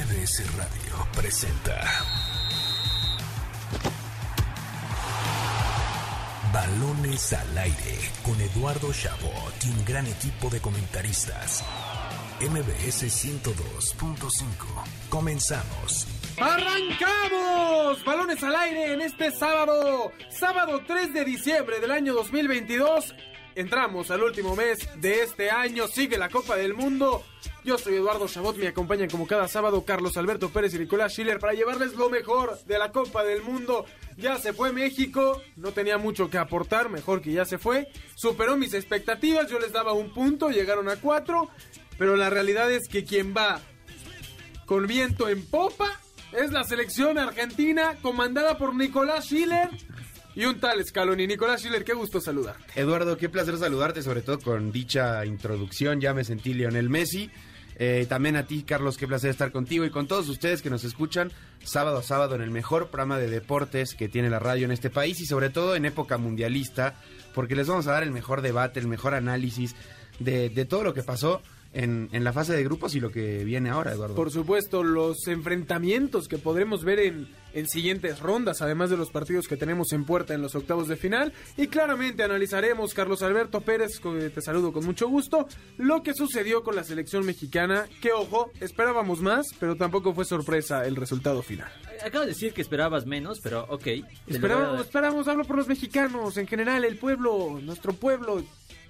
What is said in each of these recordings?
MBS Radio presenta Balones al aire con Eduardo Chabot y un gran equipo de comentaristas. MBS 102.5. Comenzamos. ¡Arrancamos! Balones al aire en este sábado, sábado 3 de diciembre del año 2022. Entramos al último mes de este año, sigue la Copa del Mundo. Yo soy Eduardo Chabot, me acompañan como cada sábado Carlos Alberto Pérez y Nicolás Schiller para llevarles lo mejor de la Copa del Mundo. Ya se fue México, no tenía mucho que aportar, mejor que ya se fue. Superó mis expectativas, yo les daba un punto, llegaron a cuatro. Pero la realidad es que quien va con viento en popa es la selección argentina comandada por Nicolás Schiller y un tal Scaloni. Nicolás Schiller, qué gusto saludarte. Eduardo, qué placer saludarte, sobre todo con dicha introducción. Ya me sentí Lionel Messi. Eh, también a ti, Carlos, qué placer estar contigo y con todos ustedes que nos escuchan sábado a sábado en el mejor programa de deportes que tiene la radio en este país y sobre todo en época mundialista, porque les vamos a dar el mejor debate, el mejor análisis de, de todo lo que pasó en, en, la fase de grupos y lo que viene ahora, Eduardo. Por supuesto, los enfrentamientos que podremos ver en, en, siguientes rondas, además de los partidos que tenemos en puerta en los octavos de final. Y claramente analizaremos, Carlos Alberto Pérez, te saludo con mucho gusto, lo que sucedió con la selección mexicana, que ojo, esperábamos más, pero tampoco fue sorpresa el resultado final. Acabo de decir que esperabas menos, pero ok. Esperábamos, esperábamos, hablo por los mexicanos, en general, el pueblo, nuestro pueblo.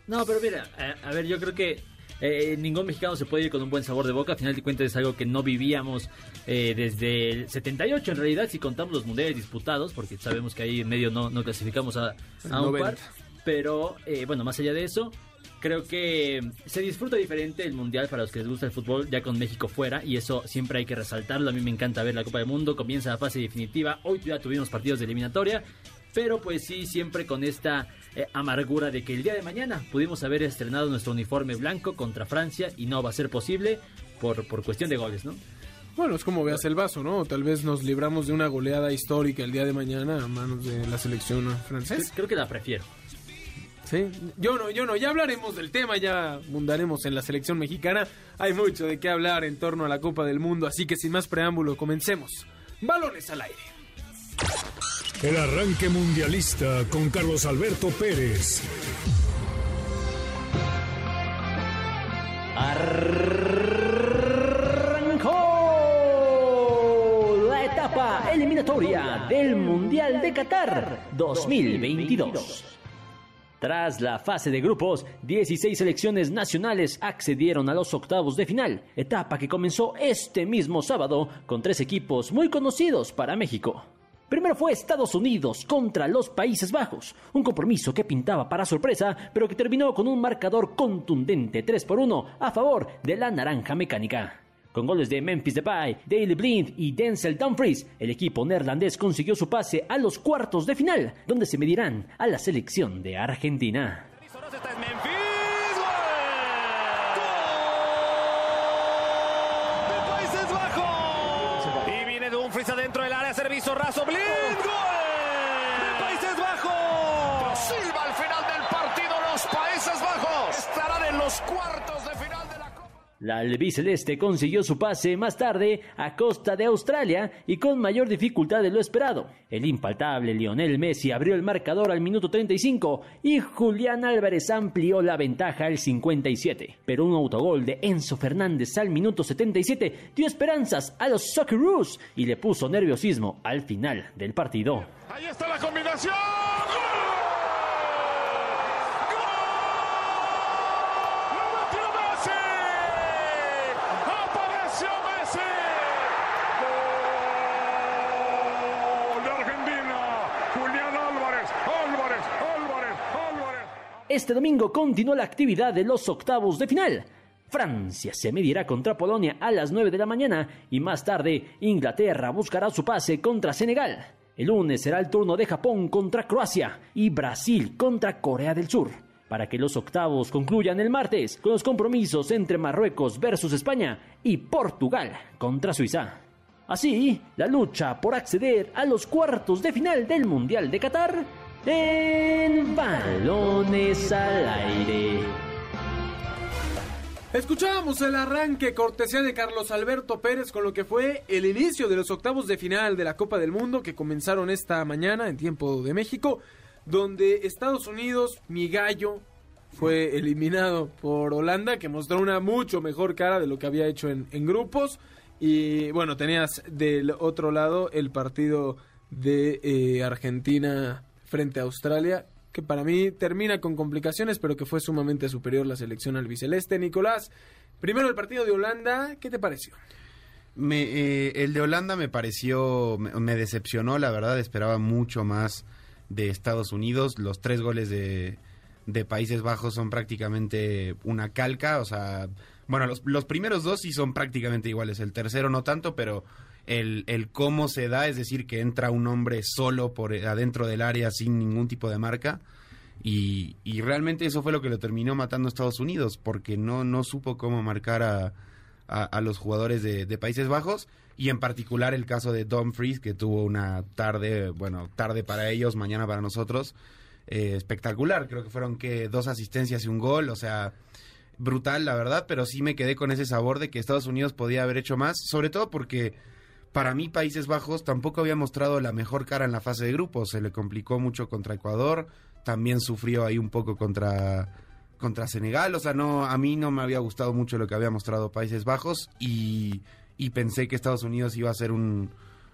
No, pero mira, a, a ver, yo creo que eh, ningún mexicano se puede ir con un buen sabor de boca. Al final de cuentas es algo que no vivíamos eh, desde el 78 en realidad, si contamos los mundiales disputados, porque sabemos que ahí en medio no, no clasificamos a, a un par. Pero eh, bueno, más allá de eso, creo que se disfruta diferente el mundial para los que les gusta el fútbol, ya con México fuera, y eso siempre hay que resaltarlo. A mí me encanta ver la Copa del Mundo, comienza la fase definitiva. Hoy ya tuvimos partidos de eliminatoria, pero pues sí, siempre con esta eh, amargura de que el día de mañana pudimos haber estrenado nuestro uniforme blanco contra Francia y no va a ser posible por, por cuestión de goles, ¿no? Bueno, es como veas el vaso, ¿no? Tal vez nos libramos de una goleada histórica el día de mañana a manos de la selección francesa. Creo que la prefiero. Sí, yo no, yo no, ya hablaremos del tema, ya abundaremos en la selección mexicana. Hay mucho de qué hablar en torno a la Copa del Mundo, así que sin más preámbulo, comencemos. Balones al aire. El arranque mundialista con Carlos Alberto Pérez. Arrancó la etapa eliminatoria del Mundial de Qatar 2022. Tras la fase de grupos, 16 selecciones nacionales accedieron a los octavos de final, etapa que comenzó este mismo sábado con tres equipos muy conocidos para México. Primero fue Estados Unidos contra los Países Bajos, un compromiso que pintaba para sorpresa, pero que terminó con un marcador contundente 3 por 1 a favor de la naranja mecánica. Con goles de Memphis Depay, Daley Blind y Denzel Dumfries, el equipo neerlandés consiguió su pase a los cuartos de final, donde se medirán a la selección de Argentina. Servicio raso, Blind, gol de Países Bajos. Silva al final del partido, los Países Bajos estarán en los cuartos de final de la albiceleste consiguió su pase más tarde a costa de Australia y con mayor dificultad de lo esperado. El impaltable Lionel Messi abrió el marcador al minuto 35 y Julián Álvarez amplió la ventaja al 57. Pero un autogol de Enzo Fernández al minuto 77 dio esperanzas a los Socceroos y le puso nerviosismo al final del partido. Ahí está la combinación. Este domingo continuó la actividad de los octavos de final. Francia se medirá contra Polonia a las 9 de la mañana y más tarde Inglaterra buscará su pase contra Senegal. El lunes será el turno de Japón contra Croacia y Brasil contra Corea del Sur. Para que los octavos concluyan el martes con los compromisos entre Marruecos versus España y Portugal contra Suiza. Así, la lucha por acceder a los cuartos de final del Mundial de Qatar en balones al aire. Escuchábamos el arranque cortesía de Carlos Alberto Pérez con lo que fue el inicio de los octavos de final de la Copa del Mundo que comenzaron esta mañana en tiempo de México, donde Estados Unidos, mi gallo, fue eliminado por Holanda, que mostró una mucho mejor cara de lo que había hecho en, grupos. Y bueno, tenías del otro lado el partido de eh, Argentina frente a Australia, que para mí termina con complicaciones, pero que fue sumamente superior la selección albiceleste. Nicolás, primero el partido de Holanda, ¿qué te pareció? Me, eh, el de Holanda me pareció, me, me decepcionó, la verdad, esperaba mucho más de Estados Unidos. Los tres goles de, de Países Bajos son prácticamente una calca, o sea, bueno, los, los primeros dos sí son prácticamente iguales, el tercero no tanto, pero el, el cómo se da, es decir, que entra un hombre solo por adentro del área sin ningún tipo de marca. Y, y realmente eso fue lo que lo terminó matando a Estados Unidos, porque no, no supo cómo marcar a, a, a los jugadores de, de, Países Bajos, y en particular el caso de Dumfries, que tuvo una tarde, bueno, tarde para ellos, mañana para nosotros, eh, espectacular. Creo que fueron que dos asistencias y un gol, o sea, brutal, la verdad, pero sí me quedé con ese sabor de que Estados Unidos podía haber hecho más, sobre todo porque para mí Países Bajos tampoco había mostrado la mejor cara en la fase de grupos, se le complicó mucho contra Ecuador, también sufrió ahí un poco contra contra Senegal, o sea, no a mí no me había gustado mucho lo que había mostrado Países Bajos y, y pensé que Estados Unidos iba a ser un,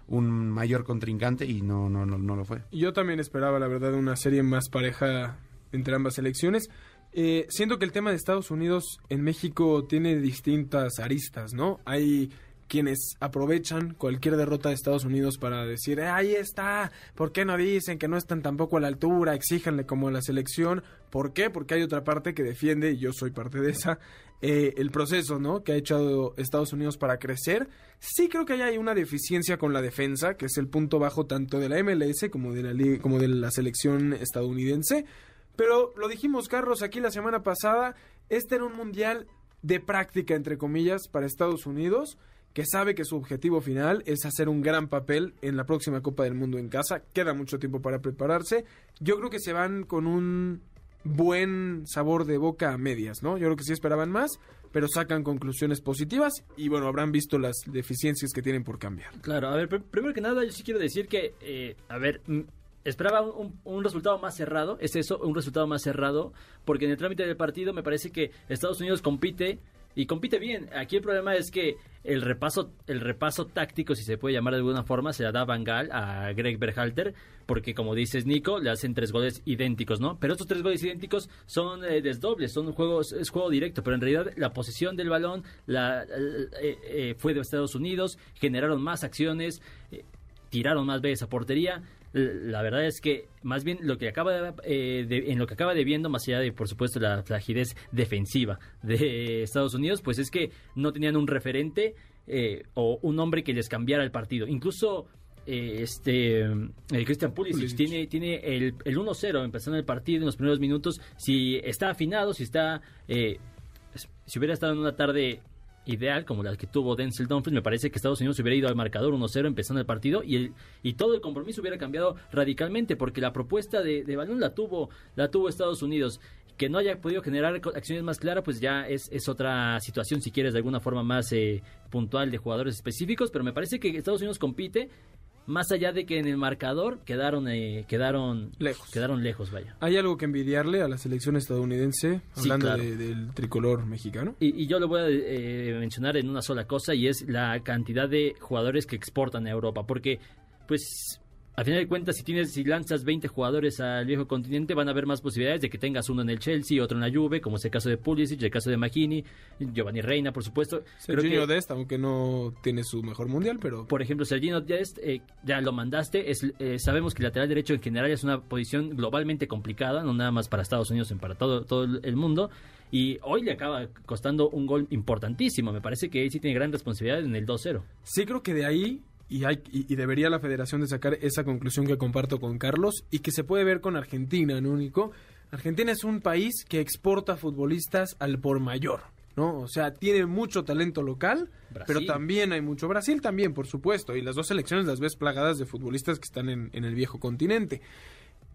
un mayor contrincante y no, no, no, no lo fue. Yo también esperaba, la verdad, una serie más pareja entre ambas selecciones. Eh, siento que el tema de Estados Unidos en México tiene distintas aristas, ¿no? Hay quienes aprovechan cualquier derrota de Estados Unidos para decir, eh, ahí está, ¿por qué no dicen que no están tampoco a la altura? Exíjanle como a la selección. ¿Por qué? Porque hay otra parte que defiende, y yo soy parte de esa, eh, el proceso, ¿no? Que ha hecho Estados Unidos para crecer. Sí creo que hay una deficiencia con la defensa, que es el punto bajo tanto de la MLS como de la, como de la selección estadounidense. Pero lo dijimos, Carlos, aquí la semana pasada, este era un mundial de práctica, entre comillas, para Estados Unidos que sabe que su objetivo final es hacer un gran papel en la próxima Copa del Mundo en casa. Queda mucho tiempo para prepararse. Yo creo que se van con un buen sabor de boca a medias, ¿no? Yo creo que sí esperaban más, pero sacan conclusiones positivas y bueno, habrán visto las deficiencias que tienen por cambiar. Claro, a ver, pr primero que nada yo sí quiero decir que, eh, a ver, esperaba un, resultado más cerrado, es eso, un resultado más cerrado, porque en el trámite del partido me parece que Estados Unidos compite y compite bien. Aquí el problema es que el repaso, el repaso táctico, si se puede llamar de alguna forma, se la da Van Gaal a Greg Berhalter, porque como dices Nico, le hacen tres goles idénticos, ¿no? Pero estos tres goles idénticos son eh, desdobles, son juegos, es juego directo, pero en realidad la posesión del balón la, eh, eh, fue de Estados Unidos, generaron más acciones, eh, tiraron más veces a portería la verdad es que más bien lo que acaba eh, de, en lo que acaba debiendo más allá de por supuesto la fragilez defensiva de Estados Unidos pues es que no tenían un referente eh, o un hombre que les cambiara el partido incluso eh, este el Christian Pulisic, Pulisic. tiene tiene el, el 1-0 empezando el partido en los primeros minutos si está afinado si está si hubiera estado en una tarde ideal como la que tuvo Denzel Dumfries, me parece que Estados Unidos hubiera ido al marcador 1-0 empezando el partido y, el, y todo el compromiso hubiera cambiado radicalmente porque la propuesta de, de, balón la tuvo, la tuvo Estados Unidos. Que no haya podido generar acciones más claras, pues ya es, es otra situación, si quieres, de alguna forma más eh, puntual de jugadores específicos, pero me parece que Estados Unidos compite más allá de que en el marcador quedaron eh, quedaron lejos. quedaron lejos vaya. Hay algo que envidiarle a la selección estadounidense hablando sí, claro. de, del tricolor mexicano y, y yo lo voy a eh, mencionar en una sola cosa y es la cantidad de jugadores que exportan a Europa porque pues a final de cuentas, si tienes, si lanzas 20 jugadores al viejo continente, van a haber más posibilidades de que tengas uno en el Chelsea, otro en la Juve, como es el caso de Pulisic, el caso de Magini, Giovanni Reina, por supuesto. Serginho Dest, aunque no tiene su mejor mundial, pero... Por ejemplo, Serginho Dest, eh, ya lo mandaste, es, eh, sabemos que el lateral derecho en general es una posición globalmente complicada, no nada más para Estados Unidos, sino para todo, todo el mundo y hoy le acaba costando un gol importantísimo. Me parece que él sí tiene gran responsabilidad en el 2-0. Sí, creo que de ahí y, hay, y, y, debería la federación de sacar esa conclusión que comparto con Carlos y que se puede ver con Argentina, ¿no, único. Argentina es un país que exporta futbolistas al por mayor, ¿no? O sea, tiene mucho talento local, Brasil. pero también hay mucho Brasil también, por supuesto, y las dos selecciones las ves plagadas de futbolistas que están en, en el viejo continente.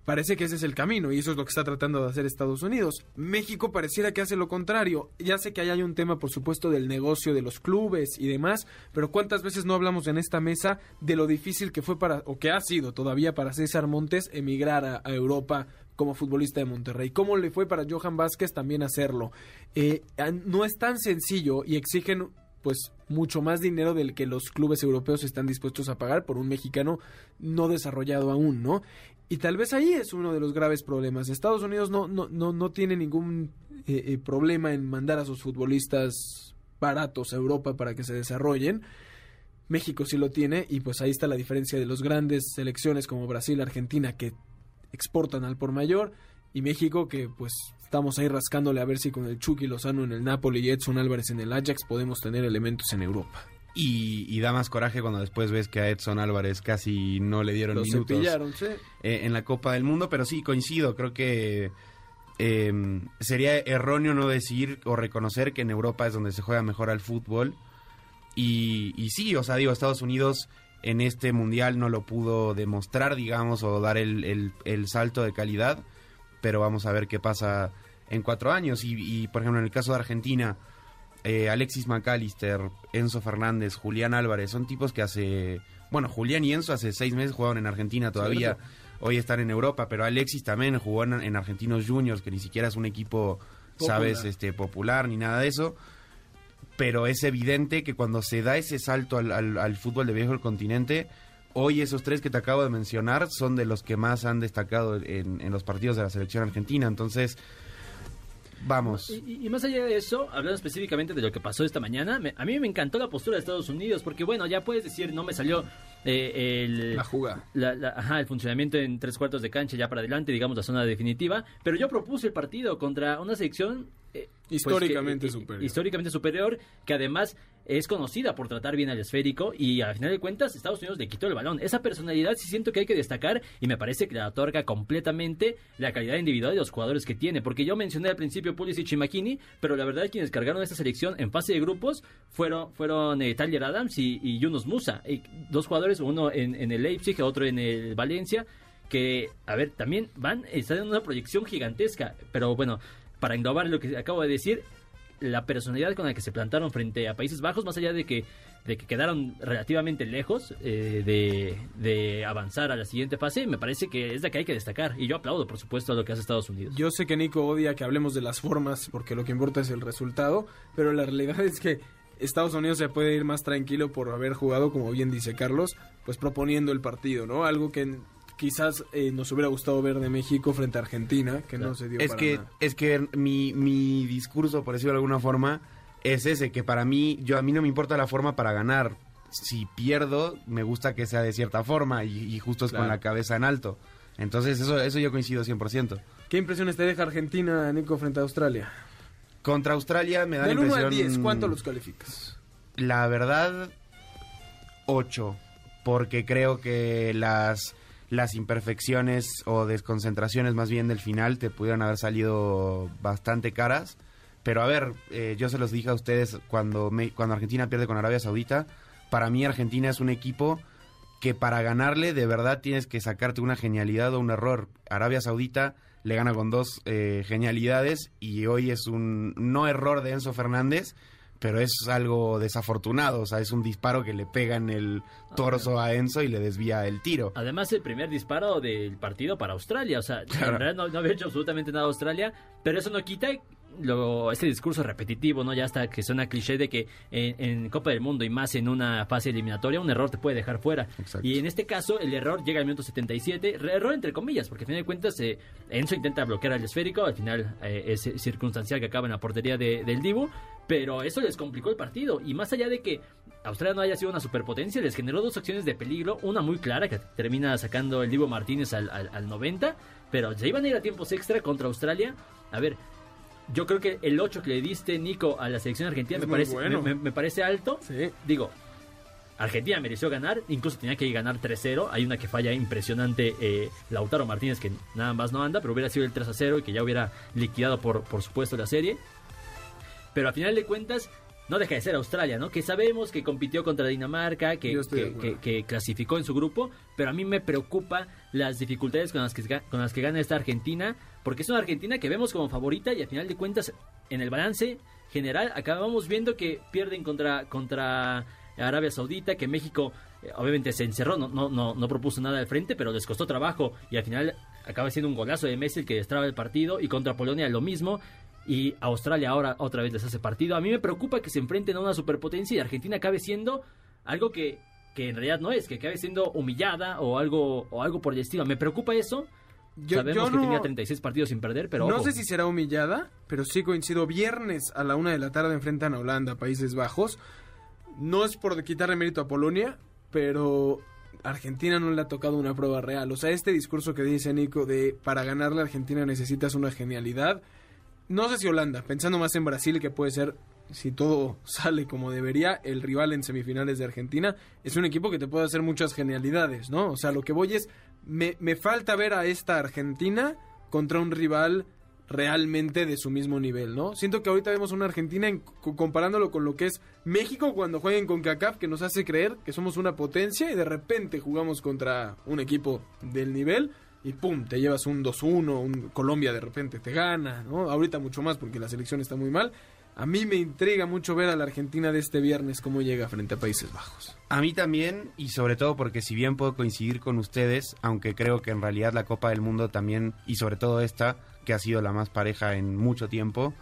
Parece que ese es el camino y eso es lo que está tratando de hacer Estados Unidos. México pareciera que hace lo contrario. Ya sé que ahí hay un tema, por supuesto, del negocio de los clubes y demás, pero ¿cuántas veces no hablamos en esta mesa de lo difícil que fue para, o que ha sido todavía para César Montes emigrar a, Europa como futbolista de Monterrey? ¿Cómo le fue para Johan Vázquez también hacerlo? Eh, no es tan sencillo y exigen pues mucho más dinero del que los clubes europeos están dispuestos a pagar por un mexicano no desarrollado aún, ¿no? Y tal vez ahí es uno de los graves problemas. Estados Unidos no, no, no, no tiene ningún eh, eh, problema en mandar a sus futbolistas baratos a Europa para que se desarrollen. México sí lo tiene y pues ahí está la diferencia de los grandes selecciones como Brasil, Argentina que exportan al por mayor y México que pues estamos ahí rascándole a ver si con el Chucky Lozano en el Napoli y Edson Álvarez en el Ajax podemos tener elementos en Europa. Y, da más coraje cuando después ves que a Edson Álvarez casi no le dieron Lo minutos cepillaron, sí. eh, en la Copa del Mundo, pero sí, coincido, creo que eh, sería erróneo no decir o reconocer que en Europa es donde se juega mejor al fútbol. Y, y sí, o sea, digo, Estados Unidos en este mundial no lo pudo demostrar, digamos, o dar el, el- el salto de calidad, pero vamos a ver qué pasa en cuatro años. Y, y, por ejemplo, en el caso de Argentina, eh, Alexis McAllister, Enzo Fernández, Julián Álvarez, son tipos que hace, bueno, Julián y Enzo hace seis meses jugaban en Argentina todavía, hoy están en Europa, pero Alexis también jugó en, en Argentinos Juniors, que ni siquiera es un equipo, sabes, este, popular ni nada de eso. Pero es evidente que cuando se da ese salto al, al- al fútbol de viejo del continente, hoy esos tres que te acabo de mencionar son de los que más han destacado en, en los partidos de la selección argentina. Entonces, vamos. Y, y- más allá de eso, hablando específicamente de lo que pasó esta mañana, me- a mí me encantó la postura de Estados Unidos, porque bueno, ya puedes decir, no me salió eh, el... La jugada. la- la- ajá, el funcionamiento en tres cuartos de cancha ya para adelante, digamos la zona definitiva, pero yo propuse el partido contra una selección eh, pues, Históricamente que- superior. históricamente superior, que además es conocida por tratar bien al esférico y al final de cuentas Estados Unidos le quitó el balón. Esa personalidad sí siento que hay que destacar y me parece que le otorga completamente la calidad individual de los jugadores que tiene, porque yo mencioné al principio Pulisic y McKinney, pero la verdad quienes cargaron esta selección en fase de grupos fueron fueron eh, Adams y, y Yunus Musa, eh, dos jugadores, uno en, en el Leipzig, otro en el Valencia, que, a ver, también van, están en una proyección gigantesca, pero bueno, para englobar lo que acabo de decir, la personalidad con la que se plantaron frente a Países Bajos, más allá de que, de que quedaron relativamente lejos eh, de, de avanzar a la siguiente fase, me parece que es la que hay que destacar. Y yo aplaudo, por supuesto, a lo que hace Estados Unidos. Yo sé que Nico odia que hablemos de las formas porque lo que importa es el resultado, pero la realidad es que Estados Unidos se puede ir más tranquilo por haber jugado, como bien dice Carlos, pues proponiendo el partido, ¿no? Algo que quizás eh, nos hubiera gustado ver de México frente a Argentina, que no se dio Es para que, nada. es que mi, mi discurso, por decirlo de alguna forma, es ese, que para mí, yo a mí no me importa la forma para ganar. Si pierdo, me gusta que sea de cierta forma y, y justo es con la cabeza en alto. Entonces, eso, eso yo coincido 100%. ¿Qué impresiones te deja Argentina, Nico, frente a Australia? Contra Australia me da Del la 1 al impresión... 10, ¿cuánto los calificas? La verdad, 8. Porque creo que las, las imperfecciones o desconcentraciones más bien del final te pudieron haber salido bastante caras. Pero a ver, eh, yo se los dije a ustedes cuando, me- cuando Argentina pierde con Arabia Saudita. Para mí Argentina es un equipo que para ganarle de verdad tienes que sacarte una genialidad o un error. Arabia Saudita le gana con dos eh, genialidades y hoy es un no error de Enzo Fernández, pero es algo desafortunado, o sea, es un disparo que le pega en el torso a Enzo y le desvía el tiro. Además, el primer disparo del partido para Australia. O sea, Claro. en realidad no, no había hecho absolutamente nada Australia, pero eso no quita lo, este discurso repetitivo, ¿no? Ya hasta que suena cliché de que en, en Copa del Mundo y más en una fase eliminatoria, un error te puede dejar fuera. Exacto. Y en este caso, el error llega al minuto 77, re- error entre comillas, porque al final de cuentas eh, Enzo intenta bloquear al esférico, al final eh, es circunstancial que acaba en la portería de- del Dibu, pero eso les complicó el partido. Y más allá de que Australia no haya sido una superpotencia, les generó dos acciones de peligro, una muy clara que termina sacando el Dibu Martínez al, al, al 90, pero ya iban a ir a tiempos extra contra Australia. A ver, yo creo que el 8 que le diste, Nico, a la selección argentina me parece, bueno. me- me- me parece alto. Sí. Digo, Argentina mereció ganar, incluso tenía que ganar 3-0. Hay una que falla impresionante, eh, Lautaro Martínez, que nada más no anda, pero hubiera sido el 3-0 y que ya hubiera liquidado, por, por supuesto, la serie. Pero a final de cuentas, no deja de ser Australia, ¿no? Que sabemos que compitió contra Dinamarca, que, clasificó en su grupo, pero a mí me preocupa las dificultades con las, que, con las que gana esta Argentina, porque es una Argentina que vemos como favorita y al final de cuentas, en el balance general, acabamos viendo que pierden contra, contra Arabia Saudita, que México eh, obviamente se encerró, no, no, no, no propuso nada al frente, pero les costó trabajo y al final acaba siendo un golazo de Messi el que destraba el partido y contra Polonia lo mismo y Australia ahora otra vez les hace partido. A mí me preocupa que se enfrenten a una superpotencia y Argentina acabe siendo algo que, que en realidad no es, que acabe siendo humillada o algo, o algo por el estilo. Me preocupa eso. Yo- Sabemos yo que no- tenía 36 partidos sin perder, pero no ojo. sé si será humillada, pero sí coincido. Viernes a la una de la tarde enfrentan a Holanda, Países Bajos. No es por quitarle mérito a Polonia, pero Argentina no le ha tocado una prueba real. O sea, este discurso que dice Nico de para ganarle a Argentina necesitas una genialidad. No sé si Holanda, pensando más en Brasil, que puede ser, si todo sale como debería, el rival en semifinales de Argentina, es un equipo que te puede hacer muchas genialidades, ¿no? O sea, lo que voy es, me, me falta ver a esta Argentina contra un rival realmente de su mismo nivel, ¿no? Siento que ahorita vemos una Argentina en- co- comparándolo con lo que es México cuando jueguen con CACAF, que nos hace creer que somos una potencia y de repente jugamos contra un equipo del nivel y pum, te llevas un 2-1, un Colombia de repente te gana, ¿no? Ahorita mucho más porque la selección está muy mal. A mí me intriga mucho ver a la Argentina de este viernes cómo llega frente a Países Bajos. A mí también, y sobre todo porque si bien puedo coincidir con ustedes, aunque creo que en realidad la Copa del Mundo también, y sobre todo esta, que ha sido la más pareja en mucho tiempo,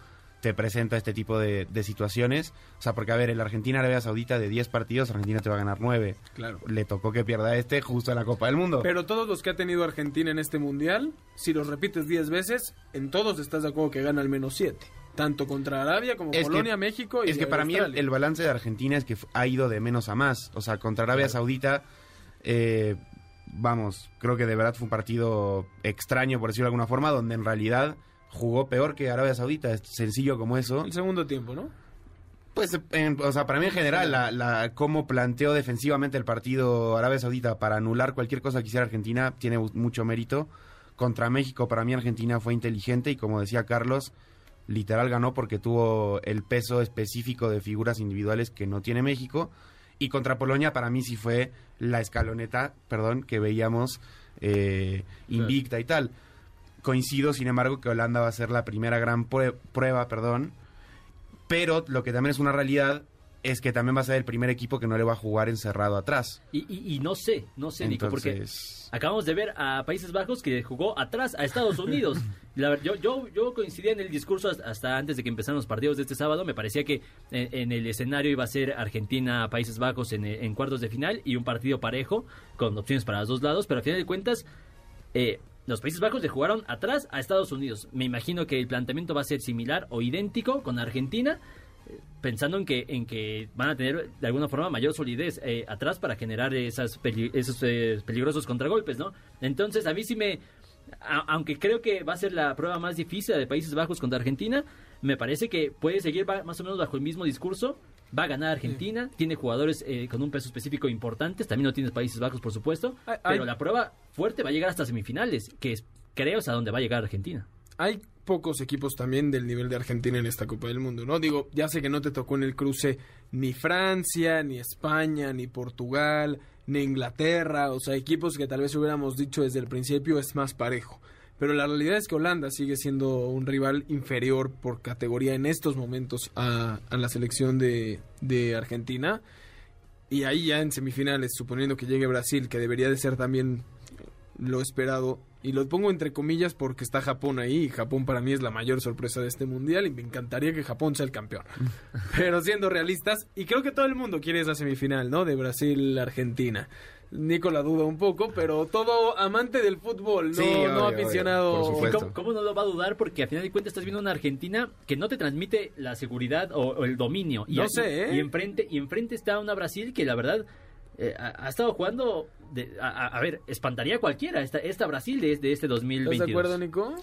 te presenta este tipo de, de situaciones. O sea, porque a ver, el Argentina-Arabia Saudita de 10 partidos, Argentina te va a ganar 9. Claro. Le tocó que pierda este justo en la Copa del Mundo. Pero todos los que ha tenido Argentina en este mundial, si los repites 10 veces, en todos estás de acuerdo que gana al menos 7. Tanto contra Arabia como Es que- Polonia, México y es que para mí el, Australia. el balance de Argentina es que ha ido de menos a más. O sea, contra Arabia Saudita, eh, vamos, creo que de verdad fue un partido extraño, por decirlo de alguna forma, donde en realidad jugó peor que Arabia Saudita. Es sencillo como eso. El segundo tiempo, ¿no? Pues, en- o sea, para mí en general, la, la, cómo planteó defensivamente el partido Arabia Saudita para anular cualquier cosa que hiciera Argentina tiene mu- mucho mérito. Contra México, para mí Argentina fue inteligente y como decía Carlos, literal ganó porque tuvo el peso específico de figuras individuales que no tiene México. Y contra Polonia, para mí sí fue la escaloneta, perdón, que veíamos eh, invicta y tal. Coincido, sin embargo, que Holanda va a ser la primera gran prue- prueba, perdón, pero lo que también es una realidad es que también va a ser el primer equipo que no le va a jugar encerrado atrás. Y, y- y no sé, no sé, Nico, porque acabamos de ver a Países Bajos que jugó atrás a Estados Unidos. La yo, yo, yo coincidía en el discurso hasta- hasta antes de que empezaran los partidos de este sábado. Me parecía que en, en el escenario iba a ser Argentina-Países Bajos en, en cuartos de final y un partido parejo con opciones para los dos lados, pero al final de cuentas... eh, los Países Bajos le jugaron atrás a Estados Unidos. Me imagino que el planteamiento va a ser similar o idéntico con Argentina, pensando en que en que van a tener de alguna forma mayor solidez eh, atrás para generar esas esos eh, peligrosos contragolpes, ¿no? Entonces a mí sí me, a- aunque creo que va a ser la prueba más difícil de Países Bajos contra Argentina, me parece que puede seguir más o menos bajo el mismo discurso. Va a ganar Argentina, tiene jugadores eh, con un peso específico importantes, también no tienes Países Bajos, por supuesto, Ay, pero ay. la prueba fuerte va a llegar hasta semifinales, que es, creo es a donde va a llegar Argentina. Hay pocos equipos también del nivel de Argentina en esta Copa del Mundo, ¿no? Digo, ya sé que no te tocó en el cruce ni Francia, ni España, ni Portugal, ni Inglaterra, o sea, equipos que tal vez hubiéramos dicho desde el principio es más parejo. Pero la realidad es que Holanda sigue siendo un rival inferior por categoría en estos momentos a, a la selección de, de Argentina. Y ahí ya en semifinales, suponiendo que llegue Brasil, que debería de ser también lo esperado, y lo pongo entre comillas porque está Japón ahí, y Japón para mí es la mayor sorpresa de este mundial, y me encantaría que Japón sea el campeón. Pero siendo realistas, y creo que todo el mundo quiere esa semifinal, ¿no? De Brasil-Argentina. Nico la duda un poco, pero todo amante del fútbol, no, Sí, obvio, no obvio, aficionado. por ¿Y supuesto. cómo, cómo no lo va a dudar? Porque a final de cuentas estás viendo una Argentina que no te transmite la seguridad o, o el dominio. Y, No sé, ¿eh? Y enfrente, y enfrente está una Brasil que la verdad eh, ha, ha estado jugando... de- a, a- a ver, espantaría a cualquiera esta, esta Brasil de, de este 2022. ¿Estás de acuerdo, Nico?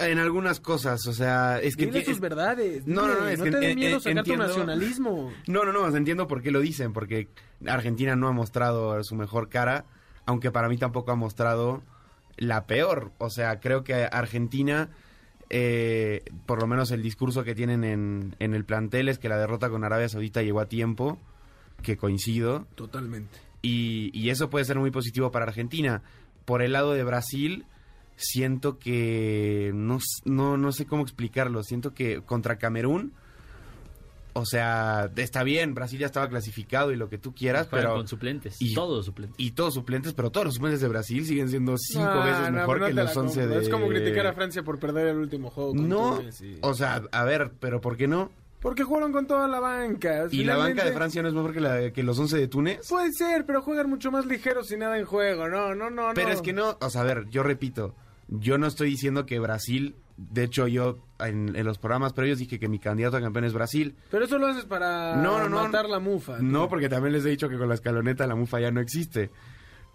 En algunas cosas, o sea, es que... Dile sus verdades. No, no, no, es no que te dé miedo sacar tu entiendo- nacionalismo. No, no, no, entiendo por qué lo dicen, porque Argentina no ha mostrado su mejor cara, aunque para mí tampoco ha mostrado la peor. O sea, creo que Argentina eh, por lo menos el discurso que tienen en, en el plantel es que la derrota con Arabia Saudita llegó a tiempo, que coincido, Totalmente. y, y eso puede ser muy positivo para Argentina. Por el lado de Brasil, siento que no, no, no sé cómo explicarlo. Siento que contra Camerún, o sea, está bien, Brasil ya estaba clasificado y lo que tú quieras, pero con suplentes, y- todos suplentes. y todos suplentes, pero todos los suplentes de Brasil siguen siendo cinco Ah, veces mejor no que los la 11 compro. de Es como criticar a Francia por perder el último juego. con No, Túnez y- o sea, a ver, pero ¿por qué no? Porque jugaron con toda la banca. ¿Y la banca de Francia no es mejor que, la, que los 11 de Túnez? Puede ser, pero juegan mucho más ligeros sin nada en juego. No, no, no, Pero no. es que no, o sea, a ver, yo repito, yo no estoy diciendo que Brasil, de hecho yo en, en los programas previos dije que mi candidato a campeón es Brasil. Pero eso lo haces para No, no, no. matar la mufa. No, porque también les he dicho que con la escaloneta la mufa ya no existe.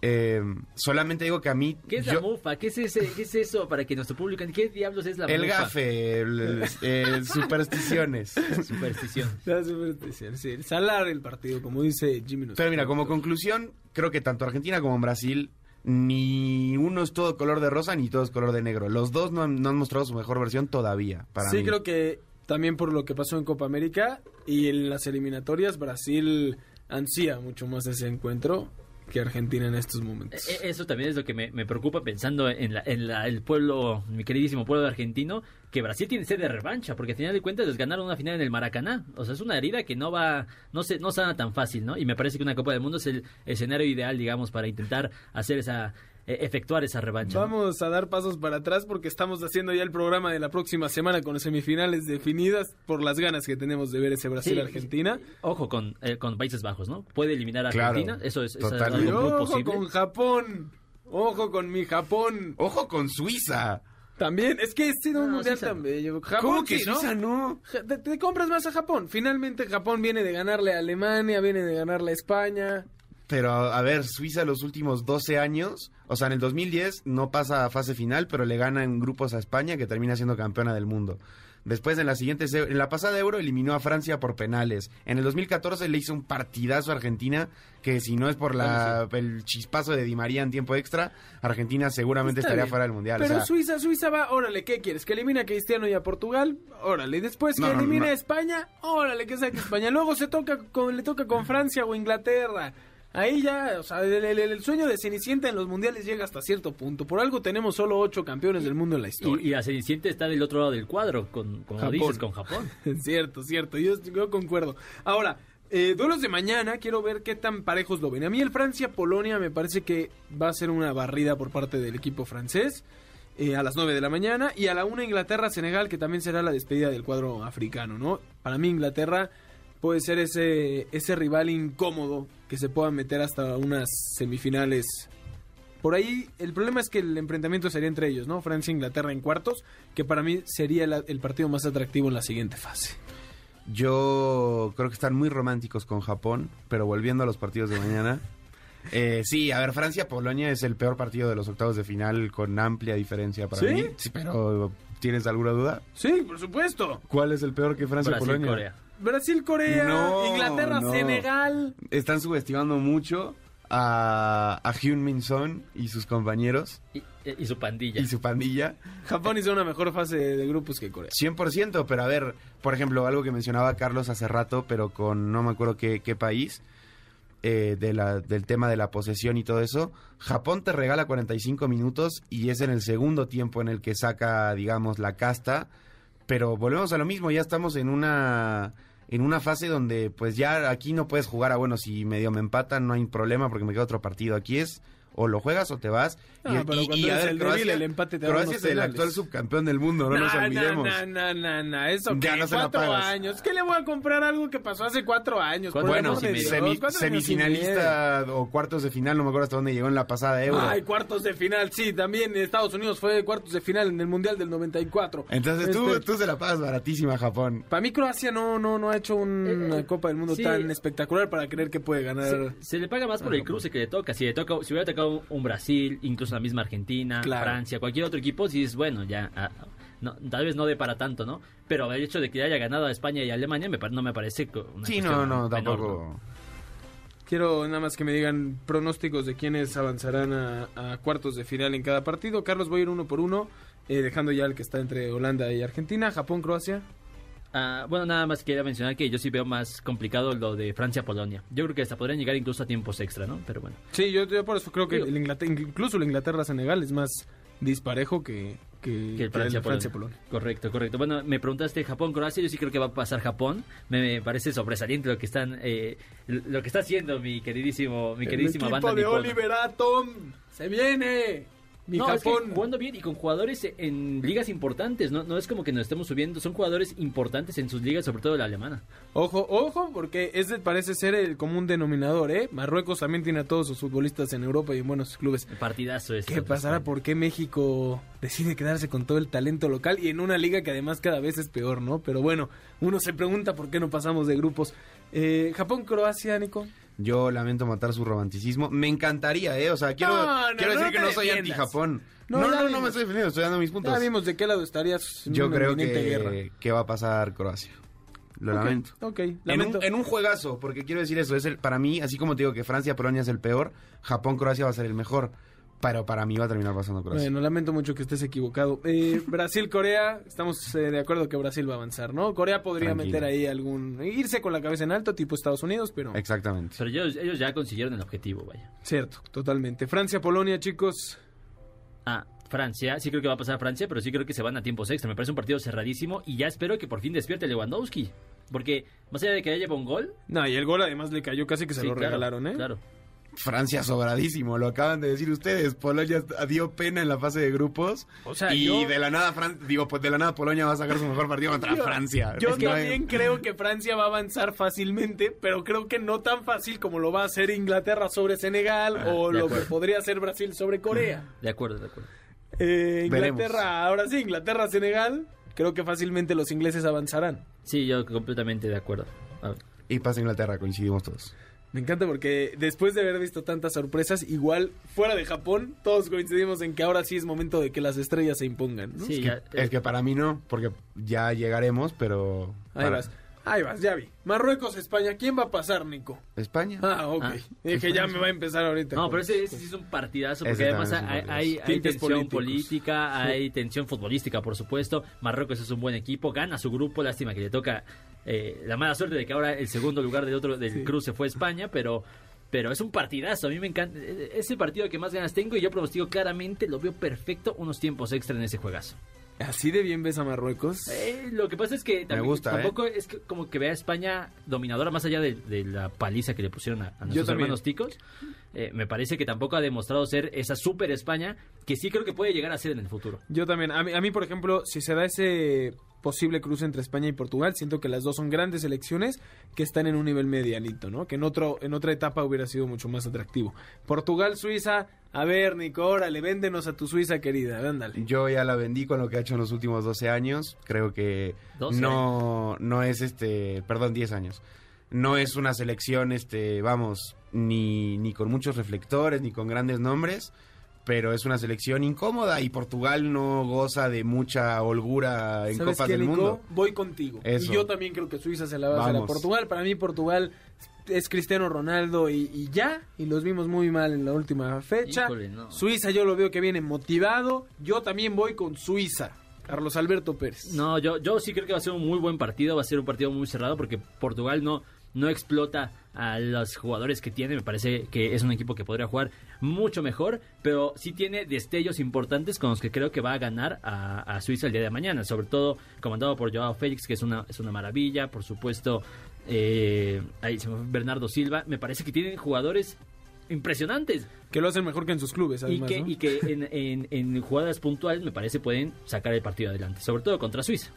Eh, solamente digo que a mí... ¿Qué es yo- la mufa? ¿Qué es, ese, ¿Qué es eso para que nuestro público... ¿Qué diablos es la El mufa? gafe, el- el- supersticiones. Superstición. La superstición, sí. Salar el partido, como dice Jimmy. Pero mira, como conclusión, creo que tanto Argentina como Brasil, ni uno es todo color de rosa ni todo es color de negro. Los dos no han, no han mostrado su mejor versión todavía, para sí, mí. creo que también por lo que pasó en Copa América y en las eliminatorias, Brasil ansía mucho más ese encuentro que Argentina en estos momentos. E- Eso también es lo que me, me preocupa pensando en, la, en la- el pueblo, mi queridísimo pueblo argentino, que Brasil tiene sed de revancha, porque al final de cuentas les ganaron una final en el Maracaná. O sea, es una herida que no va, no se, no sana tan fácil, ¿no? Y me parece que una Copa del Mundo es el escenario ideal, digamos, para intentar hacer esa, e- efectuar esa revancha. ¿no? Vamos a dar pasos para atrás porque estamos haciendo ya el programa de la próxima semana con semifinales definidas por las ganas que tenemos de ver ese Sí, Brasil-Argentina. Ojo con, eh, con Países Bajos, ¿no? Puede eliminar a Claro, Argentina, eso es, es. Y algo muy ojo posible. con Japón. Ojo con mi Japón. Ojo con Suiza. También, es que ha sido un No, mundial Suiza tan no. bello. Japón, ¿Cómo que sí, ¿no? Suiza no? Ja- Te, te compras más a Japón. Finalmente Japón viene de ganarle a Alemania, viene de ganarle a España. Pero, a ver, Suiza los últimos 12 años, o sea, en el 2010 no pasa a fase final, pero le gana en grupos a España, que termina siendo campeona del mundo. Después, en la siguiente, en la pasada Euro, eliminó a Francia por penales. En el 2014 le hizo un partidazo a Argentina, que si no es por la, el chispazo de Di María en tiempo extra, Argentina seguramente Está estaría bien. fuera del Mundial. Pero o sea, Suiza, Suiza va, órale, ¿qué quieres? ¿Que elimine a Cristiano y a Portugal? Órale, y después que No, no, elimine no. a España, órale, que saque España. Luego se toca con, le toca con Francia o Inglaterra. Ahí ya, o sea, el, el- el sueño de Cenicienta en los mundiales llega hasta cierto punto. Por algo tenemos solo ocho campeones del mundo en la historia. Y, y la Cenicienta está del otro lado del cuadro, con, como Japón. dices, con Japón. cierto, cierto, yo, yo concuerdo. Ahora, eh, duelos de mañana, quiero ver qué tan parejos lo ven. A mí el Francia-Polonia me parece que va a ser una barrida por parte del equipo francés eh, a las 9 de la mañana y a la 1 Inglaterra-Senegal, que también será la despedida del cuadro africano, ¿no? Para mí Inglaterra puede ser ese, ese rival incómodo que se pueda meter hasta unas semifinales. Por ahí, el problema es que el enfrentamiento sería entre ellos, ¿no? Francia e Inglaterra en cuartos, que para mí sería el, el partido más atractivo en la siguiente fase. Yo creo que están muy románticos con Japón, pero volviendo a los partidos de mañana. eh, sí, a ver, Francia-Polonia es el peor partido de los octavos de final con amplia diferencia para ¿Sí? mí. Sí, pero ¿tienes alguna duda? Sí, por supuesto. ¿Cuál es el peor que Francia-Polonia? Brasil-Corea, No, Inglaterra, no. Senegal. Están subestimando mucho a, a Hyun Min Son y sus compañeros Y, y su pandilla. y su pandilla. Japón hizo una mejor fase de grupos que Corea. 100%, pero a ver, por ejemplo, algo que mencionaba Carlos hace rato, pero con no me acuerdo qué, qué país, eh, de la, del tema de la posesión y todo eso, Japón te regala 45 minutos y es en el segundo tiempo en el que saca, digamos, la casta, pero volvemos a lo mismo, ya estamos en una en una fase donde pues ya aquí no puedes jugar a bueno, si medio me empatan no hay problema porque me queda otro partido, aquí es o lo juegas o te vas. Pero cuando eres el débil, el empate te Croacia es el actual subcampeón del mundo, no nos olvidemos. nah, nah, nah, Eso Ya que no se la cuatro pagas. años. ¿Qué le voy a comprar algo que pasó hace cuatro años? Cuatro Bueno, años y medio. semi- años y semifinalista o cuartos de final, no me acuerdo hasta dónde llegó en la pasada. Euro. Ay, cuartos de final, sí, también Estados Unidos fue cuartos de final en el Mundial del 94. Entonces tú, Este, tú se la pagas baratísima a Japón. Para mí Croacia no, no, no ha hecho una Eh, eh, Copa del Mundo sí. tan espectacular para creer que puede ganar. Se, se le paga más por el cruce que le toca. Si le toca, si hubiera tocado un Brasil, incluso la misma Argentina, Claro. Francia, cualquier otro equipo, si es bueno, ya. ah, no, tal vez no dé para tanto, ¿no? Pero el hecho de que haya ganado a España y a Alemania me, no me parece una Sí, no, no, menor, tampoco. Quiero nada más que me digan pronósticos de quiénes avanzarán a, a cuartos de final en cada partido. Carlos, voy a ir uno por uno. eh, dejando ya el que está entre Holanda y Argentina, Japón, Croacia. Ah, bueno, nada más quería mencionar que yo sí veo más complicado lo de Francia-Polonia. Yo creo que hasta podrían llegar incluso a tiempos extra, ¿no? Pero bueno. Sí, yo, yo por eso creo que el Inglaterra, incluso el Inglaterra-Senegal es más disparejo que, que, Que el Francia-Polonia. Francia-Polonia. Correcto, correcto. Bueno, me preguntaste Japón-Croacia, yo sí creo que va a pasar Japón. Me, me parece sobresaliente lo que están, eh, lo que está haciendo mi queridísimo, mi queridísima el banda equipo de nipona. Oliver Atom se viene. Mi no, es que Japón. jugando bien y con jugadores en ligas importantes, ¿no? No es como que nos estemos subiendo, son jugadores importantes en sus ligas, sobre todo la alemana. Ojo, ojo, porque ese parece ser el común denominador, ¿eh? Marruecos también tiene a todos sus futbolistas en Europa y en buenos clubes. Partidazo este. ¿Qué pasará? ¿Por qué México decide quedarse con todo el talento local y en una liga que además cada vez es peor, ¿no? Pero bueno, uno se pregunta por qué no pasamos de grupos. Eh, Japón-Croacia, Nico. Yo lamento matar su romanticismo. Me encantaría, ¿eh? O sea, quiero, No, no, quiero no decir que no soy anti-Japón. No, No, no, no, me estoy defendiendo, estoy dando mis puntos. Ya vimos de qué lado estarías en Yo una creo que, guerra. que va a pasar Croacia. Lo lamento. Ok, En lamento. un, en un juegazo, porque quiero decir eso, es el, para mí, así como te digo que Francia-Polonia es el peor, Japón-Croacia va a ser el mejor, pero para mí va a terminar pasando Croacia. Bueno, lamento mucho que estés equivocado. Eh, Brasil-Corea, estamos eh, de acuerdo que Brasil va a avanzar, ¿no? Corea podría Tranquilo. meter ahí algún... irse con la cabeza en alto, tipo Estados Unidos, pero... Exactamente. Pero ellos, ellos ya consiguieron el objetivo, vaya. Cierto, totalmente. Francia-Polonia, chicos. Ah, Francia, sí creo que va a pasar Francia, pero sí creo que se van a tiempos extra. Me parece un partido cerradísimo y ya espero que por fin despierte Lewandowski. Porque más allá de que ya lleva un gol, No, y el gol además le cayó casi que se sí, lo claro, regalaron, ¿eh? Claro. Francia sobradísimo, lo acaban de decir ustedes. Polonia dio pena en la fase de grupos. O sea, y yo- de la nada, Fran- digo, pues de la nada Polonia va a sacar su mejor partido contra Yo- Francia. Yo Es que no hay- también creo que Francia va a avanzar fácilmente, pero creo que no tan fácil como lo va a hacer Inglaterra sobre Senegal Ah, o lo que podría hacer Brasil sobre Corea. De acuerdo, de acuerdo. Eh, Veremos. Inglaterra, ahora sí, Inglaterra-Senegal. Creo que fácilmente los ingleses avanzarán. Sí, yo completamente de acuerdo. Y pasa Inglaterra, coincidimos todos. Me encanta porque después de haber visto tantas sorpresas, igual fuera de Japón, todos coincidimos en que ahora sí es momento de que las estrellas se impongan. ¿no? Sí, ya, Es que para mí no, porque ya llegaremos, pero... Ahí para- vas, ahí vas, ya vi. Marruecos, España, ¿quién va a pasar, Nico? España. Ah, ok. Ah. Dije, ya me va a empezar ahorita. No, pero ese, ese sí es un partidazo, Ese porque además hay, hay, hay tensión políticos. política, Sí. hay tensión futbolística, por supuesto. Marruecos es un buen equipo, gana su grupo, lástima que le toca eh, la mala suerte de que ahora el segundo lugar del otro del Sí. cruce fue España, pero pero es un partidazo, a mí me encanta, eh, es el partido que más ganas tengo y yo pronostico claramente, lo veo perfecto, unos tiempos extra en ese juegazo. ¿Así de bien ves a Marruecos? Eh, lo que pasa es que también- gusta, ¿eh? tampoco es que como que vea a España dominadora más allá de, de la paliza que le pusieron a, a nuestros hermanos ticos. Eh, me parece que tampoco ha demostrado ser esa super España que sí creo que puede llegar a ser en el futuro. Yo también. A mí, a mí, por ejemplo, si se da ese posible cruce entre España y Portugal, siento que las dos son grandes selecciones que están en un nivel medianito, ¿no? Que en otro en otra etapa hubiera sido mucho más atractivo. Portugal, Suiza, a ver, Nico, órale, véndenos a tu Suiza querida, ándale. Yo ya la vendí con lo que ha hecho en los últimos 12 años. Creo que 12 no, no es este, perdón, 10 años. No es una selección, este, vamos, ni, ni con muchos reflectores, ni con grandes nombres, pero es una selección incómoda y Portugal no goza de mucha holgura en ¿Sabes Copas qué, del Nico? Mundo. Voy contigo. Eso. Y yo también creo que Suiza se la va a hacer a. Portugal. Para mí Portugal es Cristiano Ronaldo y, y ya. Y los vimos muy mal en la última fecha. Híjole, no. Suiza yo lo veo que viene motivado. Yo también voy con Suiza. Carlos Alberto Pérez. No, yo, yo sí creo que va a ser un muy buen partido, va a ser un partido muy cerrado porque Portugal no, no explota a los jugadores que tiene, me parece que es un equipo que podría jugar mucho mejor, pero sí tiene destellos importantes con los que creo que va a ganar a, a Suiza el día de mañana, sobre todo comandado por Joao Félix, que es una, es una maravilla, por supuesto, eh, ahí se me fue Bernardo Silva, me parece que tienen jugadores impresionantes Que lo hacen mejor que en sus clubes, y que, ¿no? y que en, en- en jugadas puntuales me parece pueden sacar el partido adelante, sobre todo contra Suiza.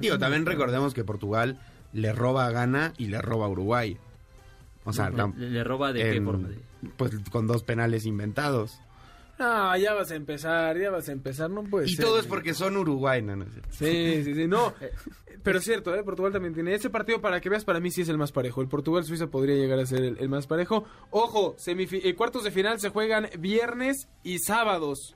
Digo, también recordemos que Portugal le roba a Ghana y le roba a Uruguay. O sea, le, roba de qué forma. Pues con dos penales inventados. Ah, ya vas a empezar, ya vas a empezar, no puede y ser, todo es porque son Uruguay, no, no es cierto. Sí, sí, sí, no. Pero es cierto, ¿eh? Portugal también tiene ese partido para que veas, para mí sí es el más parejo. El Portugal-Suiza podría llegar a ser el, el más parejo. Ojo, eh, cuartos de final se juegan viernes y sábados.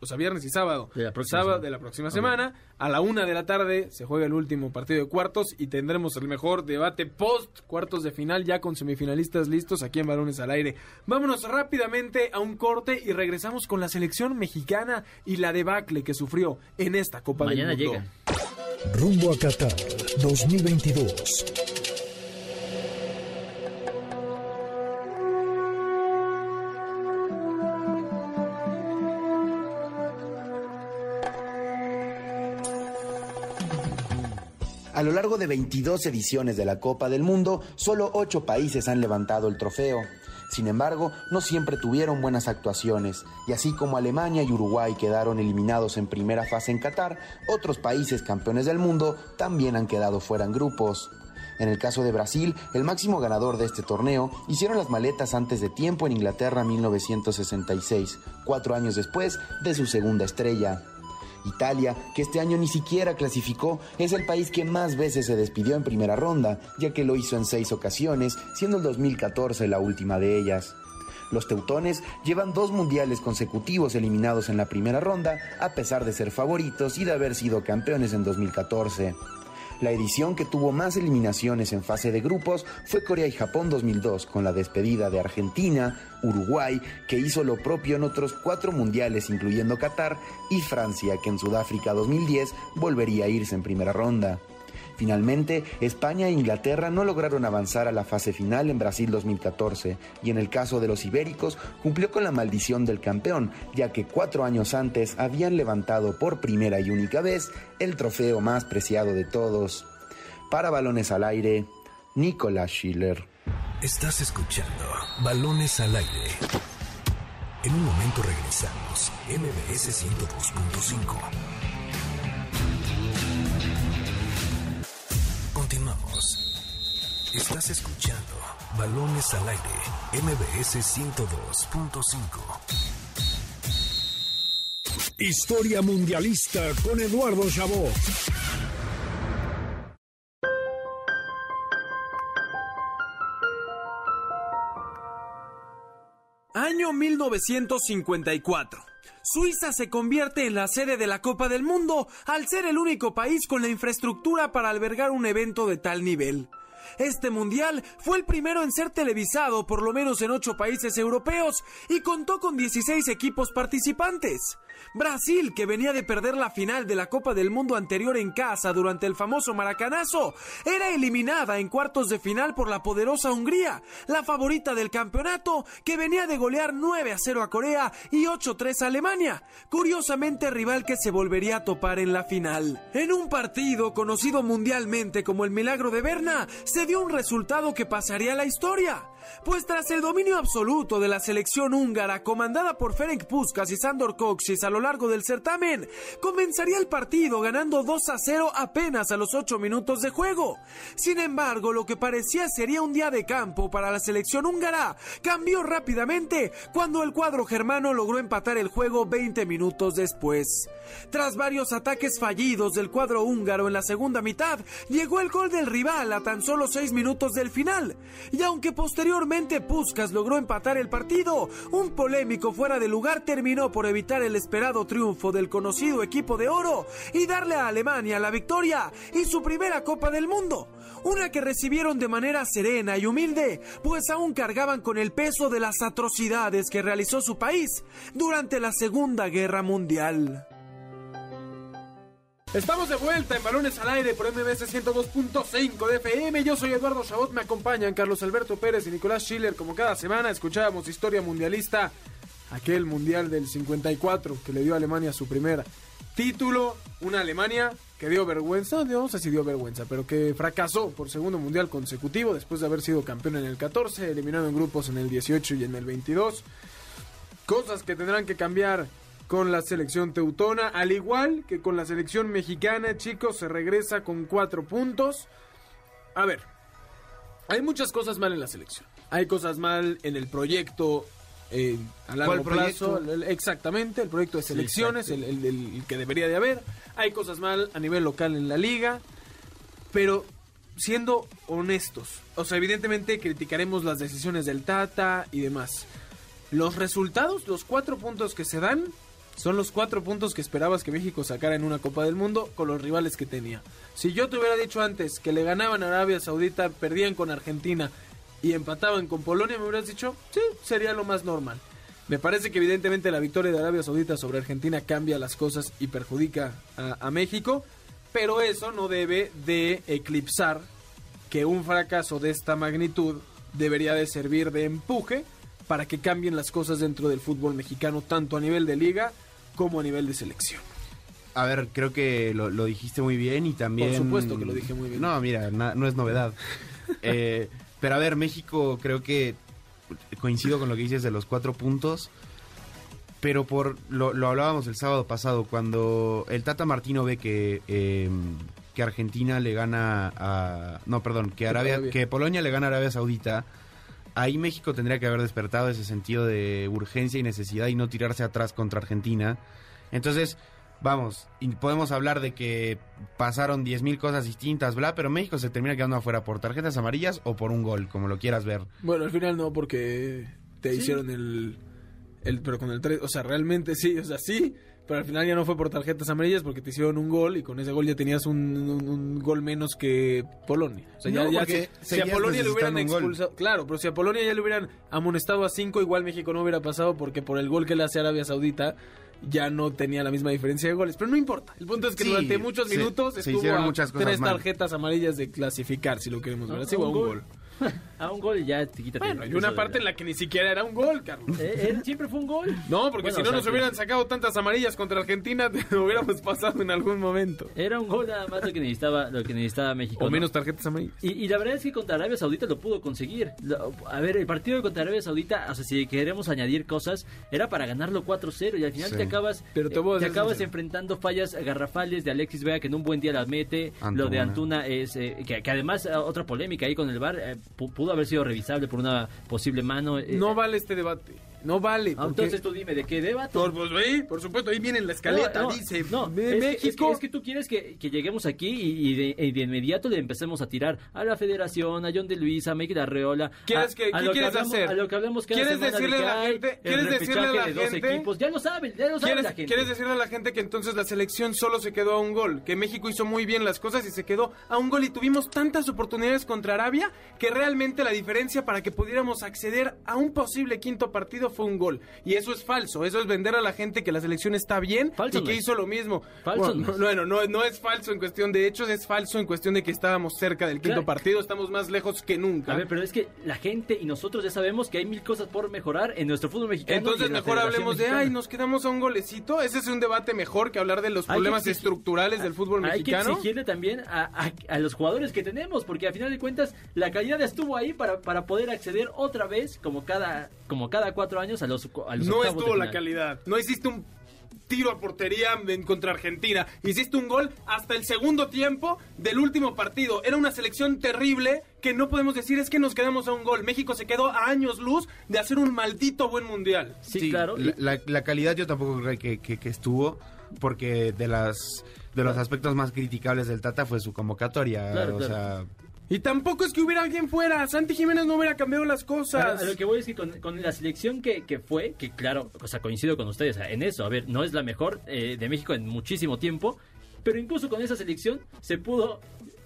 O sea, viernes y sábado. De la próxima sábado semana. de la próxima semana. A la una de la tarde se juega el último partido de cuartos y tendremos el mejor debate post cuartos de final ya con semifinalistas listos aquí en Balones al Aire. Vámonos rápidamente a un corte y regresamos con la selección mexicana y la debacle que sufrió en esta Copa Mañana del Mundo. llega. Rumbo a Qatar 2022. A lo largo de 22 ediciones de la Copa del Mundo, solo 8 países han levantado el trofeo. Sin embargo, no siempre tuvieron buenas actuaciones, y así como Alemania y Uruguay quedaron eliminados en primera fase en Qatar, otros países campeones del mundo también han quedado fuera en grupos. En el caso de Brasil, el máximo ganador de este torneo, hicieron las maletas antes de tiempo en Inglaterra 1966, cuatro años después de su segunda estrella. Italia, que este año ni siquiera clasificó, es el país que más veces se despidió en primera ronda, ya que lo hizo en seis ocasiones, siendo el 2014 la última de ellas. Los teutones llevan dos mundiales consecutivos eliminados en la primera ronda, a pesar de ser favoritos y de haber sido campeones en 2014. La edición que tuvo más eliminaciones en fase de grupos fue Corea y Japón 2002, con la despedida de Argentina, Uruguay, que hizo lo propio en otros cuatro mundiales, incluyendo Qatar, y Francia, que en Sudáfrica 2010 volvería a irse en primera ronda. Finalmente, España e Inglaterra no lograron avanzar a la fase final en Brasil 2014 y en el caso de los ibéricos cumplió con la maldición del campeón, ya que cuatro años antes habían levantado por primera y única vez el trofeo más preciado de todos. Para balones al aire, Nicolás Schiller. Estás escuchando Balones al Aire. En un momento regresamos. MBS 102.5. Estás escuchando Balones al Aire. MBS 102.5. Historia Mundialista con Eduardo Chabot. Año 1954. Suiza se convierte en la sede de la Copa del Mundo al ser el único país con la infraestructura para albergar un evento de tal nivel. Este mundial fue el primero en ser televisado por lo menos en ocho países europeos y contó con 16 equipos participantes. Brasil, que venía de perder la final de la Copa del Mundo anterior en casa durante el famoso maracanazo, era eliminada en cuartos de final por la poderosa Hungría, la favorita del campeonato, que venía de golear 9 a 0 a Corea y 8 a 3 a Alemania, curiosamente rival que se volvería a topar en la final. En un partido conocido mundialmente como el Milagro de Berna, se dio un resultado que pasaría a la historia. Pues tras el dominio absoluto de la selección húngara comandada por Ferenc Puskas y Sandor Koksis a lo largo del certamen, comenzaría el partido ganando 2 a 0 apenas a los 8 minutos de juego. Sin embargo, lo que parecía sería un día de campo para la selección húngara cambió rápidamente cuando el cuadro germano logró empatar el juego 20 minutos después. Tras varios ataques fallidos del cuadro húngaro en la segunda mitad, llegó el gol del rival a tan solo 6 minutos del final. Y aunque posteriormente Puskas logró empatar el partido, un polémico fuera de lugar terminó por evitar el esperado triunfo del conocido equipo de oro y darle a Alemania la victoria y su primera Copa del Mundo. Una que recibieron de manera serena y humilde, pues aún cargaban con el peso de las atrocidades que realizó su país durante la Segunda Guerra Mundial. Estamos de vuelta en Balones al Aire por MBS 102.5 de FM. Yo soy Eduardo Chabot, me acompañan Carlos Alberto Pérez y Nicolás Schiller. Como cada semana escuchábamos Historia Mundialista, aquel Mundial del 54 que le dio a Alemania su primer título. Una Alemania que dio vergüenza, no sé si dio vergüenza, pero que fracasó por segundo Mundial consecutivo después de haber sido campeón en el 14, eliminado en grupos en el 18 y en el 22. Cosas que tendrán que cambiar con la selección teutona, al igual que con la selección mexicana, chicos, se regresa con cuatro puntos. A ver, hay muchas cosas mal en la selección. Hay cosas mal en el proyecto eh, a largo ¿Cuál plazo. el- exactamente, el proyecto de selecciones, el, el- el que debería de haber. Hay cosas mal a nivel local en la liga. Pero siendo honestos, o sea, evidentemente criticaremos las decisiones del Tata y demás. Los resultados, los cuatro puntos que se dan, Son los cuatro puntos que esperabas que México sacara en una Copa del Mundo con los rivales que tenía. Si yo te hubiera dicho antes que le ganaban a Arabia Saudita, perdían con Argentina y empataban con Polonia, me hubieras dicho, sí, sería lo más normal. Me parece que evidentemente la victoria de Arabia Saudita sobre Argentina cambia las cosas y perjudica a, a México, pero eso no debe de eclipsar que un fracaso de esta magnitud debería de servir de empuje para que cambien las cosas dentro del fútbol mexicano, tanto a nivel de liga como a nivel de selección. A ver, creo que lo, lo dijiste muy bien y también... Por supuesto que lo dije muy bien. No, mira, na- no es novedad. Eh, pero a ver, México creo que coincido con lo que dices de los cuatro puntos. Pero por lo, lo hablábamos el sábado pasado, cuando el Tata Martino ve que, eh, que Argentina le gana a... No, perdón, que, Arabia, Arabia. que Polonia le gana a Arabia Saudita, ahí México tendría que haber despertado ese sentido de urgencia y necesidad y no tirarse atrás contra Argentina. Entonces, vamos, y podemos hablar de que pasaron 10.000 cosas distintas, bla, pero México se termina quedando afuera por tarjetas amarillas o por un gol, como lo quieras ver. Bueno, al final no, porque te hicieron el, el... Pero con el 3, o sea, realmente sí, o sea, sí, pero al final ya no fue por tarjetas amarillas porque te hicieron un gol y con ese gol ya tenías un, un- un gol menos que Polonia. O sea, ya, No, ya si- si, a Polonia le hubieran expulsado... Claro, pero si a Polonia ya le hubieran amonestado a 5, igual México no hubiera pasado porque por el gol que le hace Arabia Saudita ya no tenía la misma diferencia de goles. Pero no importa. El punto es que Sí, durante muchos minutos se estuvo hicieron a muchas cosas tres mal. tarjetas amarillas de clasificar, si lo queremos ver así, un un gol. gol. A un gol y ya te quita Bueno, y una parte en la que ni siquiera era un gol, Carlos. Eh, él siempre fue un gol. No, porque Bueno, si o no sea, nos hubieran sacado tantas amarillas contra Argentina, te lo hubiéramos pasado en algún momento. Era un gol nada más lo que necesitaba, lo que necesitaba México. O ¿no? menos tarjetas amarillas. Y, y la verdad es que contra Arabia Saudita lo pudo conseguir. Lo- A ver, el partido contra Arabia Saudita, o sea, si queremos añadir cosas, era para ganarlo 4-0 y al final Sí. te acabas Pero te eh, te acabas enfrentando fallas garrafales de Alexis Vega que en un buen día las mete. Antuna. Lo de Antuna es eh, que, que además eh, otra polémica ahí con el eh, pu- pudo haber sido revisable por una posible mano. eh, No vale este debate. No vale. ah, porque- entonces tú dime de qué debate. Por, pues, ahí, por supuesto, ahí viene en la escaleta, No, no, dice no, de es que- México. es que, es que tú quieres que, que lleguemos aquí y, y de, y de inmediato le empecemos a tirar a la federación, a John de Luisa, a Mike Arreola. ¿Quieres a- que- a qué quieres hablamos- hacer? A lo que hablamos cada ¿Quieres de decirle que a la gente- quieres decirle a la de gente- equipos. Ya lo saben, ya lo saben ¿Quieres, la gente. quieres decirle a la gente que entonces la selección solo se quedó a un gol? Que México hizo muy bien las cosas y se quedó a un gol y tuvimos tantas oportunidades contra Arabia que realmente la diferencia para que pudiéramos acceder a un posible quinto partido fue un gol. Y eso es falso, eso es vender a la gente que la selección está bien Falso y que hizo lo mismo. Falso bueno, no es. no, bueno, no, no es falso en cuestión de hechos, es falso en cuestión de que estábamos cerca del quinto Claro. partido, estamos más lejos que nunca. A ver, pero es que la gente y nosotros ya sabemos que hay mil cosas por mejorar en nuestro fútbol mexicano. Entonces mejor hablemos de, ay, nos quedamos a un golecito. Ese es un debate mejor que hablar de los problemas exigir- estructurales del fútbol Hay que mexicano. exigirle también a, a- a los jugadores que tenemos, porque al final de cuentas la calidad estuvo ahí para, para poder acceder otra vez, como cada, como cada cuatro años, a los, a los No estuvo la calidad. No hiciste un tiro a portería en contra Argentina. Hiciste un gol hasta el segundo tiempo del último partido. Era una selección terrible que no podemos decir es que nos quedamos a un gol. México se quedó a años luz de hacer un maldito buen mundial. Sí, claro. La, la- la calidad yo tampoco creo que, que- que estuvo, porque de las de los aspectos más criticables del Tata fue su convocatoria. Claro, o claro. sea, Y tampoco es que hubiera alguien fuera. Santi Jiménez no hubiera cambiado las cosas. lo que voy es que con, con la selección que, que fue, que claro, o sea, coincido con ustedes en eso, a ver, no es la mejor eh, de México en muchísimo tiempo, pero incluso con esa selección se pudo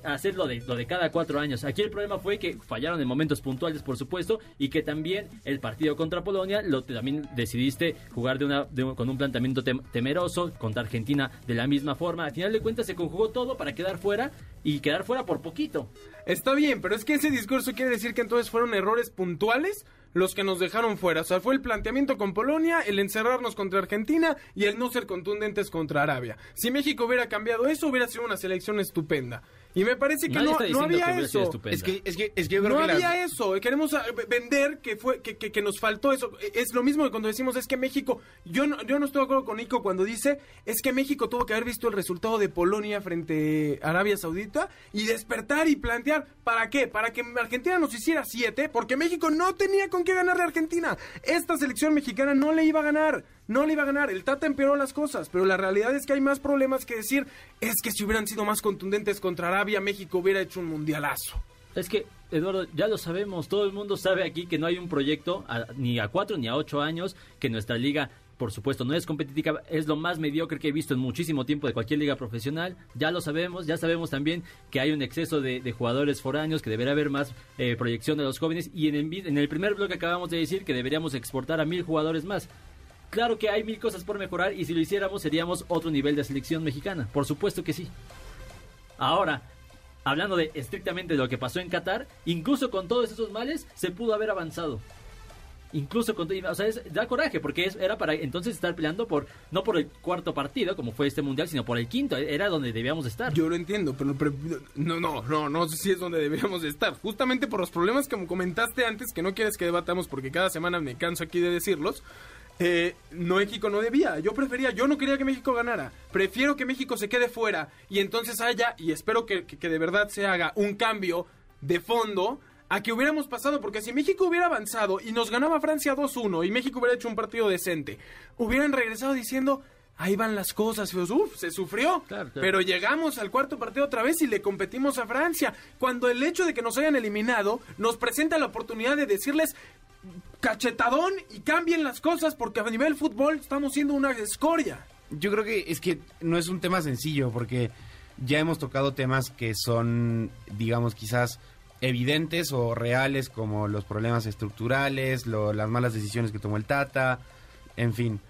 hacer lo de, lo de cada cuatro años. Aquí el problema fue que fallaron en momentos puntuales, por supuesto, y que también el partido contra Polonia lo también decidiste jugar de una, con un planteamiento tem- temeroso, contra Argentina de la misma forma. Al final de cuentas se conjugó todo para quedar fuera y quedar fuera por poquito. Está bien, pero es que ese discurso quiere decir que entonces fueron errores puntuales los que nos dejaron fuera. O sea, fue el planteamiento con Polonia, el encerrarnos contra Argentina y el no ser contundentes contra Arabia. Si México hubiera cambiado eso, hubiera sido una selección estupenda. Y me parece que Nadie no, está no que había eso. es que, es que, es que yo creo No que había las- eso. Queremos v- vender que fue que, que- que nos faltó eso. E- Es lo mismo que cuando decimos es que México. Yo no, yo no estoy de acuerdo con Nico cuando dice es que México tuvo que haber visto el resultado de Polonia frente a Arabia Saudita y despertar y plantear para qué, para que Argentina nos hiciera siete, porque México no tenía con qué ganarle a Argentina. Esta selección mexicana no le iba a ganar. No le iba a ganar, el Tata empeoró las cosas, pero la realidad es que hay más problemas que decir, es que si hubieran sido más contundentes contra Arabia, México hubiera hecho un mundialazo. Es que, Eduardo, ya lo sabemos, todo el mundo sabe aquí que no hay un proyecto a- ni a cuatro ni a ocho años que nuestra liga por supuesto, no es competitiva, es lo más mediocre que he visto en muchísimo tiempo de cualquier liga profesional. Ya lo sabemos, ya sabemos también que hay un exceso de, de jugadores foráneos, que debería haber más eh, proyección de los jóvenes. Y en el, en el primer bloque acabamos de decir que deberíamos exportar a mil jugadores más. Claro que hay mil cosas por mejorar y si lo hiciéramos seríamos otro nivel de selección mexicana. Por supuesto que sí. Ahora, hablando de estrictamente de lo que pasó en Qatar, incluso con todos esos males se pudo haber avanzado. Incluso con o sea, da coraje porque es- era para entonces estar peleando por no por el cuarto partido como fue este mundial, sino por el quinto, era donde debíamos estar. Yo lo entiendo, pero, pero- no, no, no, no sé si es donde deberíamos de estar. Justamente por los problemas que comentaste antes, que no quieres que debatamos porque cada semana me canso aquí de decirlos. Eh, no, México no debía. Yo prefería, yo no quería que México ganara. Prefiero que México se quede fuera y entonces haya, y espero que, que- que de verdad se haga un cambio de fondo a que hubiéramos pasado, porque si México hubiera avanzado y nos ganaba Francia 2-1 y México hubiera hecho un partido decente, hubieran regresado diciendo, ahí van las cosas, uf, se sufrió, Claro, claro. pero llegamos al cuarto partido otra vez y le competimos a Francia, cuando el hecho de que nos hayan eliminado nos presenta la oportunidad de decirles cachetadón y cambien las cosas porque a nivel fútbol estamos siendo una escoria. Yo creo que es que no es un tema sencillo porque ya hemos tocado temas que son, digamos, quizás evidentes o reales como los problemas estructurales, lo- las malas decisiones que tomó el Tata, en fin.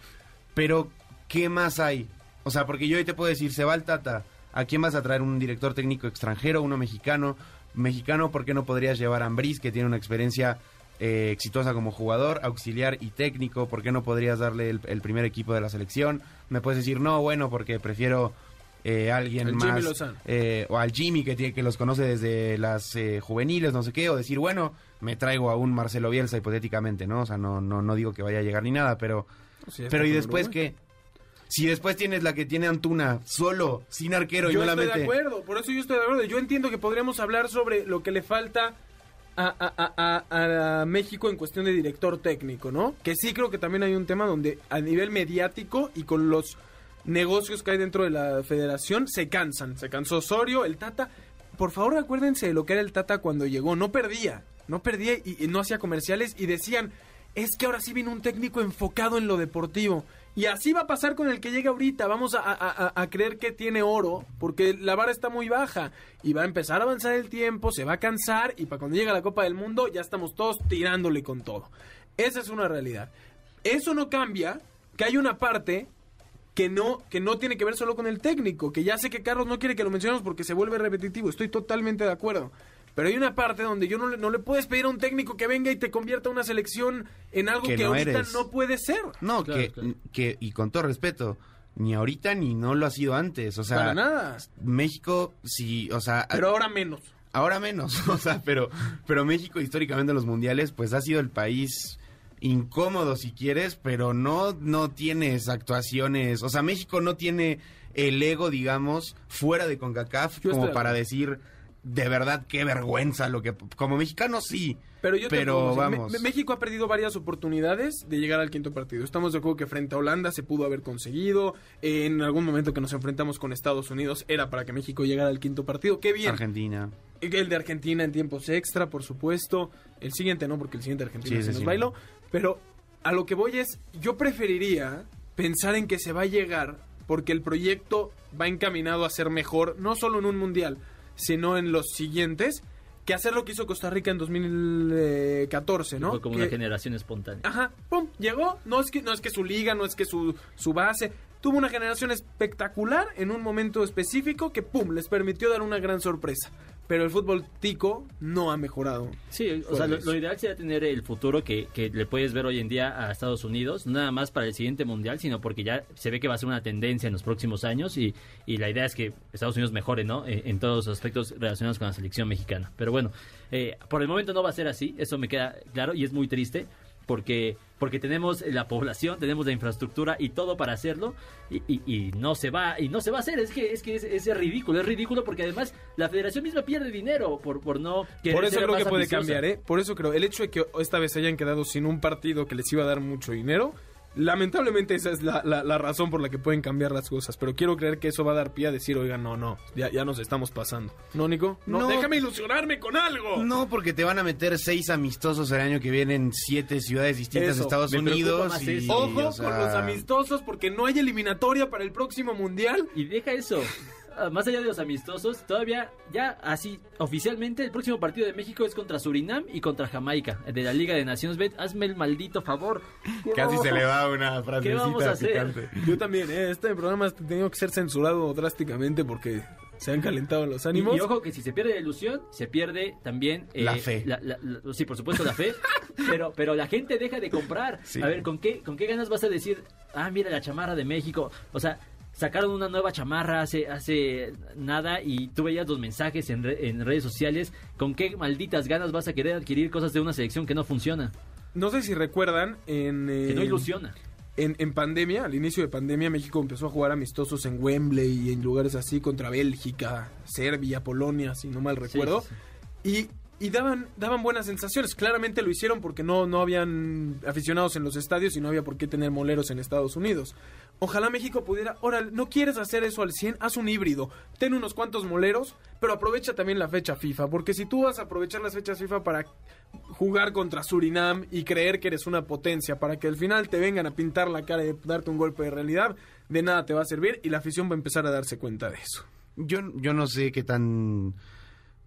Pero, ¿qué más hay? O sea, porque yo hoy te puedo decir, se va el Tata, ¿a quién vas a traer un director técnico extranjero, uno mexicano? Mexicano, ¿por qué no podrías llevar a Ambriz, que tiene una experiencia eh, exitosa como jugador, auxiliar y técnico? ¿Por qué no podrías darle el, el primer equipo de la selección? Me puedes decir, no, bueno, porque prefiero eh, alguien Al Jimmy más... Eh, o al Jimmy, que, tiene, que los conoce desde las eh, juveniles, no sé qué, o decir, bueno, me traigo a un Marcelo Bielsa hipotéticamente, ¿no? O sea, no, no, no digo que vaya a llegar ni nada, pero... pero ¿y después qué? Si después tienes la que tiene Antuna solo, sin arquero y yo no la estoy mete... de acuerdo, por eso yo estoy de acuerdo. Yo entiendo que podríamos hablar sobre lo que le falta a, a- a- a- México en cuestión de director técnico, ¿no? Que sí creo que también hay un tema donde a nivel mediático y con los negocios que hay dentro de la federación se cansan. Se cansó Osorio, el Tata. Por favor, acuérdense de lo que era el Tata cuando llegó. No perdía, no perdía y, y no hacía comerciales y decían, es que ahora sí viene un técnico enfocado en lo deportivo. Y así va a pasar con el que llega ahorita. Vamos a creer que tiene oro, porque la vara está muy baja. Y va a empezar a avanzar el tiempo, se va a cansar, y para cuando llegue la Copa del Mundo ya estamos todos tirándole con todo. Esa es una realidad. Eso no cambia que hay una parte que no, que no tiene que ver solo con el técnico, que ya sé que Carlos no quiere que lo mencionemos porque se vuelve repetitivo, estoy totalmente de acuerdo. Pero hay una parte donde yo no le, no le puedes pedir a un técnico que venga y te convierta una selección en algo que, Que no ahorita eres. no puede ser. No, Claro, que, claro. que, y con todo respeto, ni ahorita ni no lo ha sido antes. O sea, Para nada. México, sí, o sea, Pero ahora menos. ahora menos, o sea, pero, pero México históricamente en los mundiales, pues ha sido el país incómodo si quieres, pero no, no tienes actuaciones, o sea, México no tiene el ego, digamos, fuera de CONCACAF Yo como para decir, de verdad, qué vergüenza lo que, como mexicano sí, Pero yo pero vamos. México ha perdido varias oportunidades de llegar al quinto partido. Estamos de acuerdo que frente a Holanda se pudo haber conseguido. En algún momento que nos enfrentamos con Estados Unidos era para que México llegara al quinto partido. Qué bien. Argentina. El de Argentina en tiempos extra, por supuesto. El siguiente no, porque el siguiente Argentina Sí, se nos sí. bailó. Pero a lo que voy es, yo preferiría pensar en que se va a llegar porque el proyecto va encaminado a ser mejor, no solo en un mundial, sino en los siguientes, que hacer lo que hizo Costa Rica en 2014, ¿no? Fue como Que- una generación espontánea. Ajá, pum, llegó. No es que, no es que su liga, no es que su, su base. Tuvo una generación espectacular en un momento específico que, pum, les permitió dar una gran sorpresa. Pero el fútbol tico no ha mejorado. Sí, o sea, lo, ideal sería tener el futuro que, que le puedes ver hoy en día a Estados Unidos, nada más para el siguiente mundial, sino porque ya se ve que va a ser una tendencia en los próximos años y, y la idea es que Estados Unidos mejore, ¿no? En, en todos los aspectos relacionados con la selección mexicana. Pero bueno, eh, por el momento no va a ser así, eso me queda claro y es muy triste porque porque tenemos la población, tenemos la infraestructura y todo para hacerlo y, y- y no se va y no se va a hacer, es que es que es, es ridículo, es ridículo porque además la Federación misma pierde dinero por por no querer Por eso creo que puede cambiar, ¿eh? Por eso creo. El hecho de que esta vez hayan quedado sin un partido que les iba a dar mucho dinero Lamentablemente esa es la, la- la razón por la que pueden cambiar las cosas, pero quiero creer que eso va a dar pie a decir, oigan, no, no, ya, ya nos estamos pasando. ¿No, Nico? No, No. déjame ilusionarme con algo. No, porque te van a meter seis amistosos el año que viene en siete ciudades distintas Eso, de Estados Unidos. y. Ojo o sea, con los amistosos porque no hay eliminatoria para el próximo mundial. Y deja eso. Ah, Más allá de los amistosos, todavía ya así oficialmente el próximo partido de México es contra Surinam y contra Jamaica de la Liga de Naciones. Bet, hazme el maldito favor. ¿Qué Casi se a- le va una ¿Qué vamos a frasecita hacer? picante. Yo también, ¿eh? este programa ha tenido que ser censurado drásticamente porque se han calentado los Y, ánimos. y ojo que si se pierde la ilusión, se pierde también eh, La fe. la- la- la- sí, por supuesto la fe, pero pero la gente deja de comprar. Sí. A ver, ¿con qué con qué ganas vas a decir, ah, mira la chamarra de México? O sea, sacaron una nueva chamarra hace hace nada y tú veías los mensajes en, re- en redes sociales. ¿Con qué malditas ganas vas a querer adquirir cosas de una selección que no funciona, No sé si recuerdan, en, eh, que no ilusiona? en, en pandemia, al inicio de pandemia, México empezó a jugar amistosos en Wembley y en lugares así contra Bélgica, Serbia, Polonia, si no mal recuerdo. Sí, sí, Y, y daban, daban buenas sensaciones. Claramente lo hicieron porque no, no habían aficionados en los estadios y no había por qué tener moleros en Estados Unidos. Ojalá México pudiera, ahora, no quieres hacer eso al 100, haz un híbrido. Ten unos cuantos moleros, pero aprovecha también la fecha FIFA. Porque si tú vas a aprovechar las fechas FIFA para jugar contra Surinam y creer que eres una potencia, para que al final te vengan a pintar la cara y darte un golpe de realidad, de nada te va a servir y la afición va a empezar a darse cuenta de eso. Yo, yo no sé qué tan...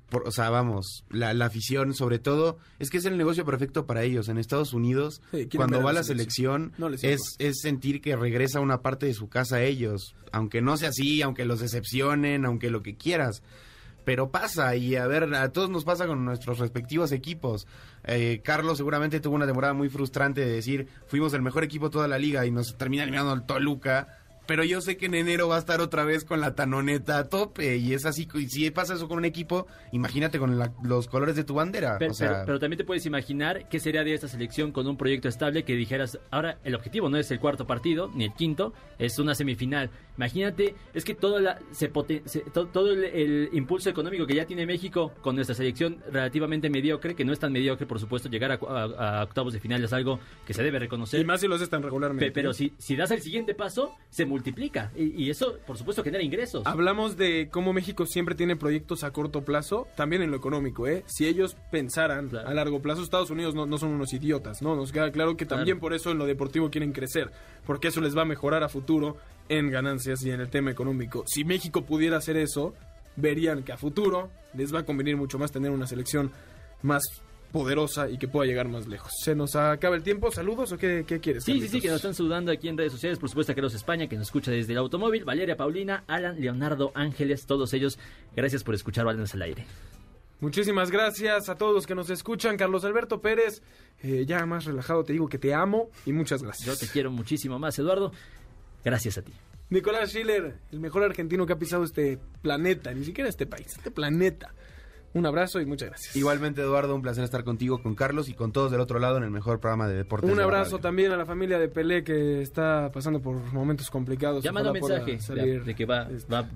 por- o sea, vamos, la, la afición sobre todo, es que es el negocio perfecto para ellos. En Estados Unidos, Sí, cuando va la selección, No es, es sentir que regresa una parte de su casa a ellos. Aunque no sea así, aunque los decepcionen, aunque lo que quieras. Pero pasa, y a ver, a todos nos pasa con nuestros respectivos equipos. Eh, Carlos seguramente tuvo una temporada muy frustrante de decir, fuimos el mejor equipo de toda la liga y nos termina eliminando el Toluca. Pero yo sé que en enero va a estar otra vez con la tanoneta a tope. Y es así, y si pasa eso con un equipo, imagínate con la- los colores de tu bandera. Pero, o sea, pero- pero también te puedes imaginar qué sería de esta selección con un proyecto estable que dijeras, ahora el objetivo no es el cuarto partido, ni el quinto, es una semifinal. Imagínate, es que todo, la, se poten- se- to- todo el, el impulso económico que ya tiene México con nuestra selección relativamente mediocre, que no es tan mediocre, por supuesto, llegar a, cu- a- a octavos de final es algo que se debe reconocer. Y más si lo haces tan regularmente. Pe- pero si, si das el siguiente paso, se multiplica. Y, y eso, por supuesto, genera ingresos. Hablamos de cómo México siempre tiene proyectos a corto plazo, también en lo económico, ¿eh? Si ellos pensaran Claro. a largo plazo, Estados Unidos no, no son unos idiotas, ¿no? Nos queda claro que también Claro. por eso en lo deportivo quieren crecer, porque eso les va a mejorar a futuro en ganancias y en el tema económico. Si México pudiera hacer eso, verían que a futuro les va a convenir mucho más tener una selección más poderosa y que pueda llegar más lejos. ¿Se nos acaba el tiempo? ¿Saludos o qué, qué quieres? Sí, sí, sí, que nos están saludando aquí en redes sociales. Por supuesto, Carlos España, que nos escucha desde el automóvil. Valeria Paulina, Alan, Leonardo, Ángeles, todos ellos. Gracias por escuchar Balones al Aire. Muchísimas gracias a todos los que nos escuchan. Carlos Alberto Pérez, eh, ya más relajado te digo que te amo y muchas Yo gracias. te quiero muchísimo más, Eduardo. Gracias a ti. Nicolás Schiller, el mejor argentino que ha pisado este planeta, ni siquiera este país, este planeta. Un abrazo y muchas gracias. Igualmente, Eduardo, un placer estar contigo, con Carlos y con todos del otro lado en el mejor programa de deportes. Un de la abrazo radio. también a la familia de Pelé que está pasando por momentos complicados. Ya manda un mensaje de, de que va, Este, va,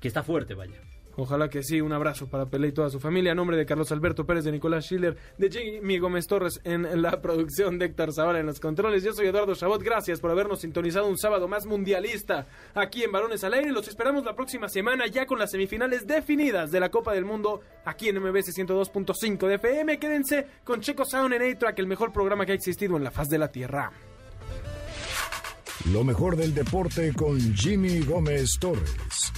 que está fuerte, vaya. Ojalá que sí, un abrazo para Pelé y toda su familia. A nombre de Carlos Alberto Pérez, de Nicolás Schiller, de Jimmy Gómez Torres en la producción, de Héctor Zavala en los controles. Yo soy Eduardo Chabot. Gracias por habernos sintonizado un sábado más mundialista aquí en Balones al Aire. Los esperamos la próxima semana ya con las semifinales definidas de la Copa del Mundo aquí en MBS 102.5 de FM. Quédense con Checo Sound en A-Track, el mejor programa que ha existido en la faz de la Tierra. Lo mejor del deporte con Jimmy Gómez Torres.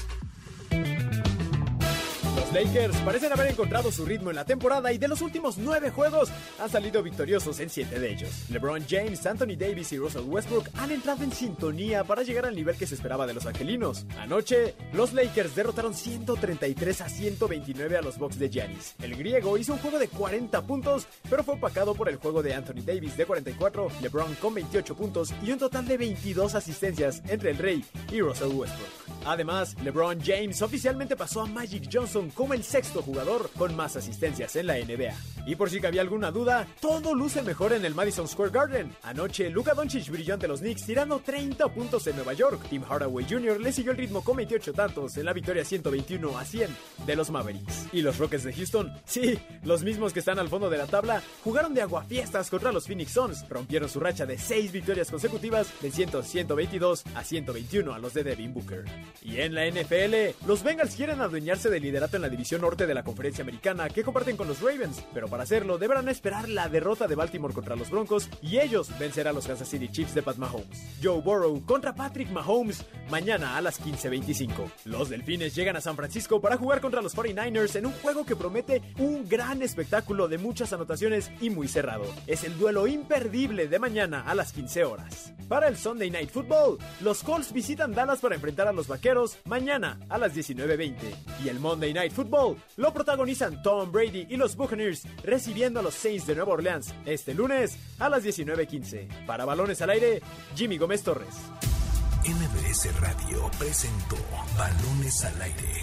Los Lakers parecen haber encontrado su ritmo en la temporada y de los últimos nueve juegos han salido victoriosos en siete de ellos. LeBron James, Anthony Davis y Russell Westbrook han entrado en sintonía para llegar al nivel que se esperaba de los angelinos. Anoche, los Lakers derrotaron 133 a 129 a los Bucks de Giannis. El griego hizo un juego de 40 puntos, pero fue opacado por el juego de Anthony Davis de 44, LeBron con 28 puntos y un total de 22 asistencias entre el Rey y Russell Westbrook. Además, LeBron James oficialmente pasó a Magic Johnson como el sexto jugador con más asistencias en la NBA. Y por si cabía alguna duda, todo luce mejor en el Madison Square Garden. Anoche, Luka Doncic brilló ante los Knicks tirando 30 puntos en Nueva York. Tim Hardaway Jr. le siguió el ritmo con 28 tantos en la victoria 121 a 100 de los Mavericks. Y los Rockets de Houston, sí, los mismos que están al fondo de la tabla, jugaron de aguafiestas contra los Phoenix Suns. Rompieron su racha de 6 victorias consecutivas, venciendo 122 a 121 a los de Devin Booker. Y en la NFL, los Bengals quieren adueñarse del liderato en la división norte de la conferencia americana que comparten con los Ravens, pero para hacerlo deberán esperar la derrota de Baltimore contra los Broncos y ellos vencerán a los Kansas City Chiefs de Pat Mahomes. Joe Burrow contra Patrick Mahomes mañana a las 15:25. Los Delfines llegan a San Francisco para jugar contra los 49ers en un juego que promete un gran espectáculo de muchas anotaciones y muy cerrado. Es el duelo imperdible de mañana a las 15 horas. Para el Sunday Night Football, los Colts visitan Dallas para enfrentar a los Vaqueros mañana a las 19:20. Y el Monday Night Football lo protagonizan Tom Brady y los Buccaneers recibiendo a los Saints de Nueva Orleans este lunes a las 19:15. Para balones al aire, Jimmy Gómez Torres. MBS Radio presentó Balones al aire.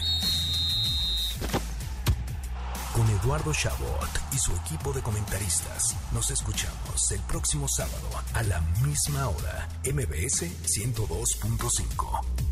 Con Eduardo Chabot y su equipo de comentaristas, nos escuchamos el próximo sábado a la misma hora. MBS 102.5.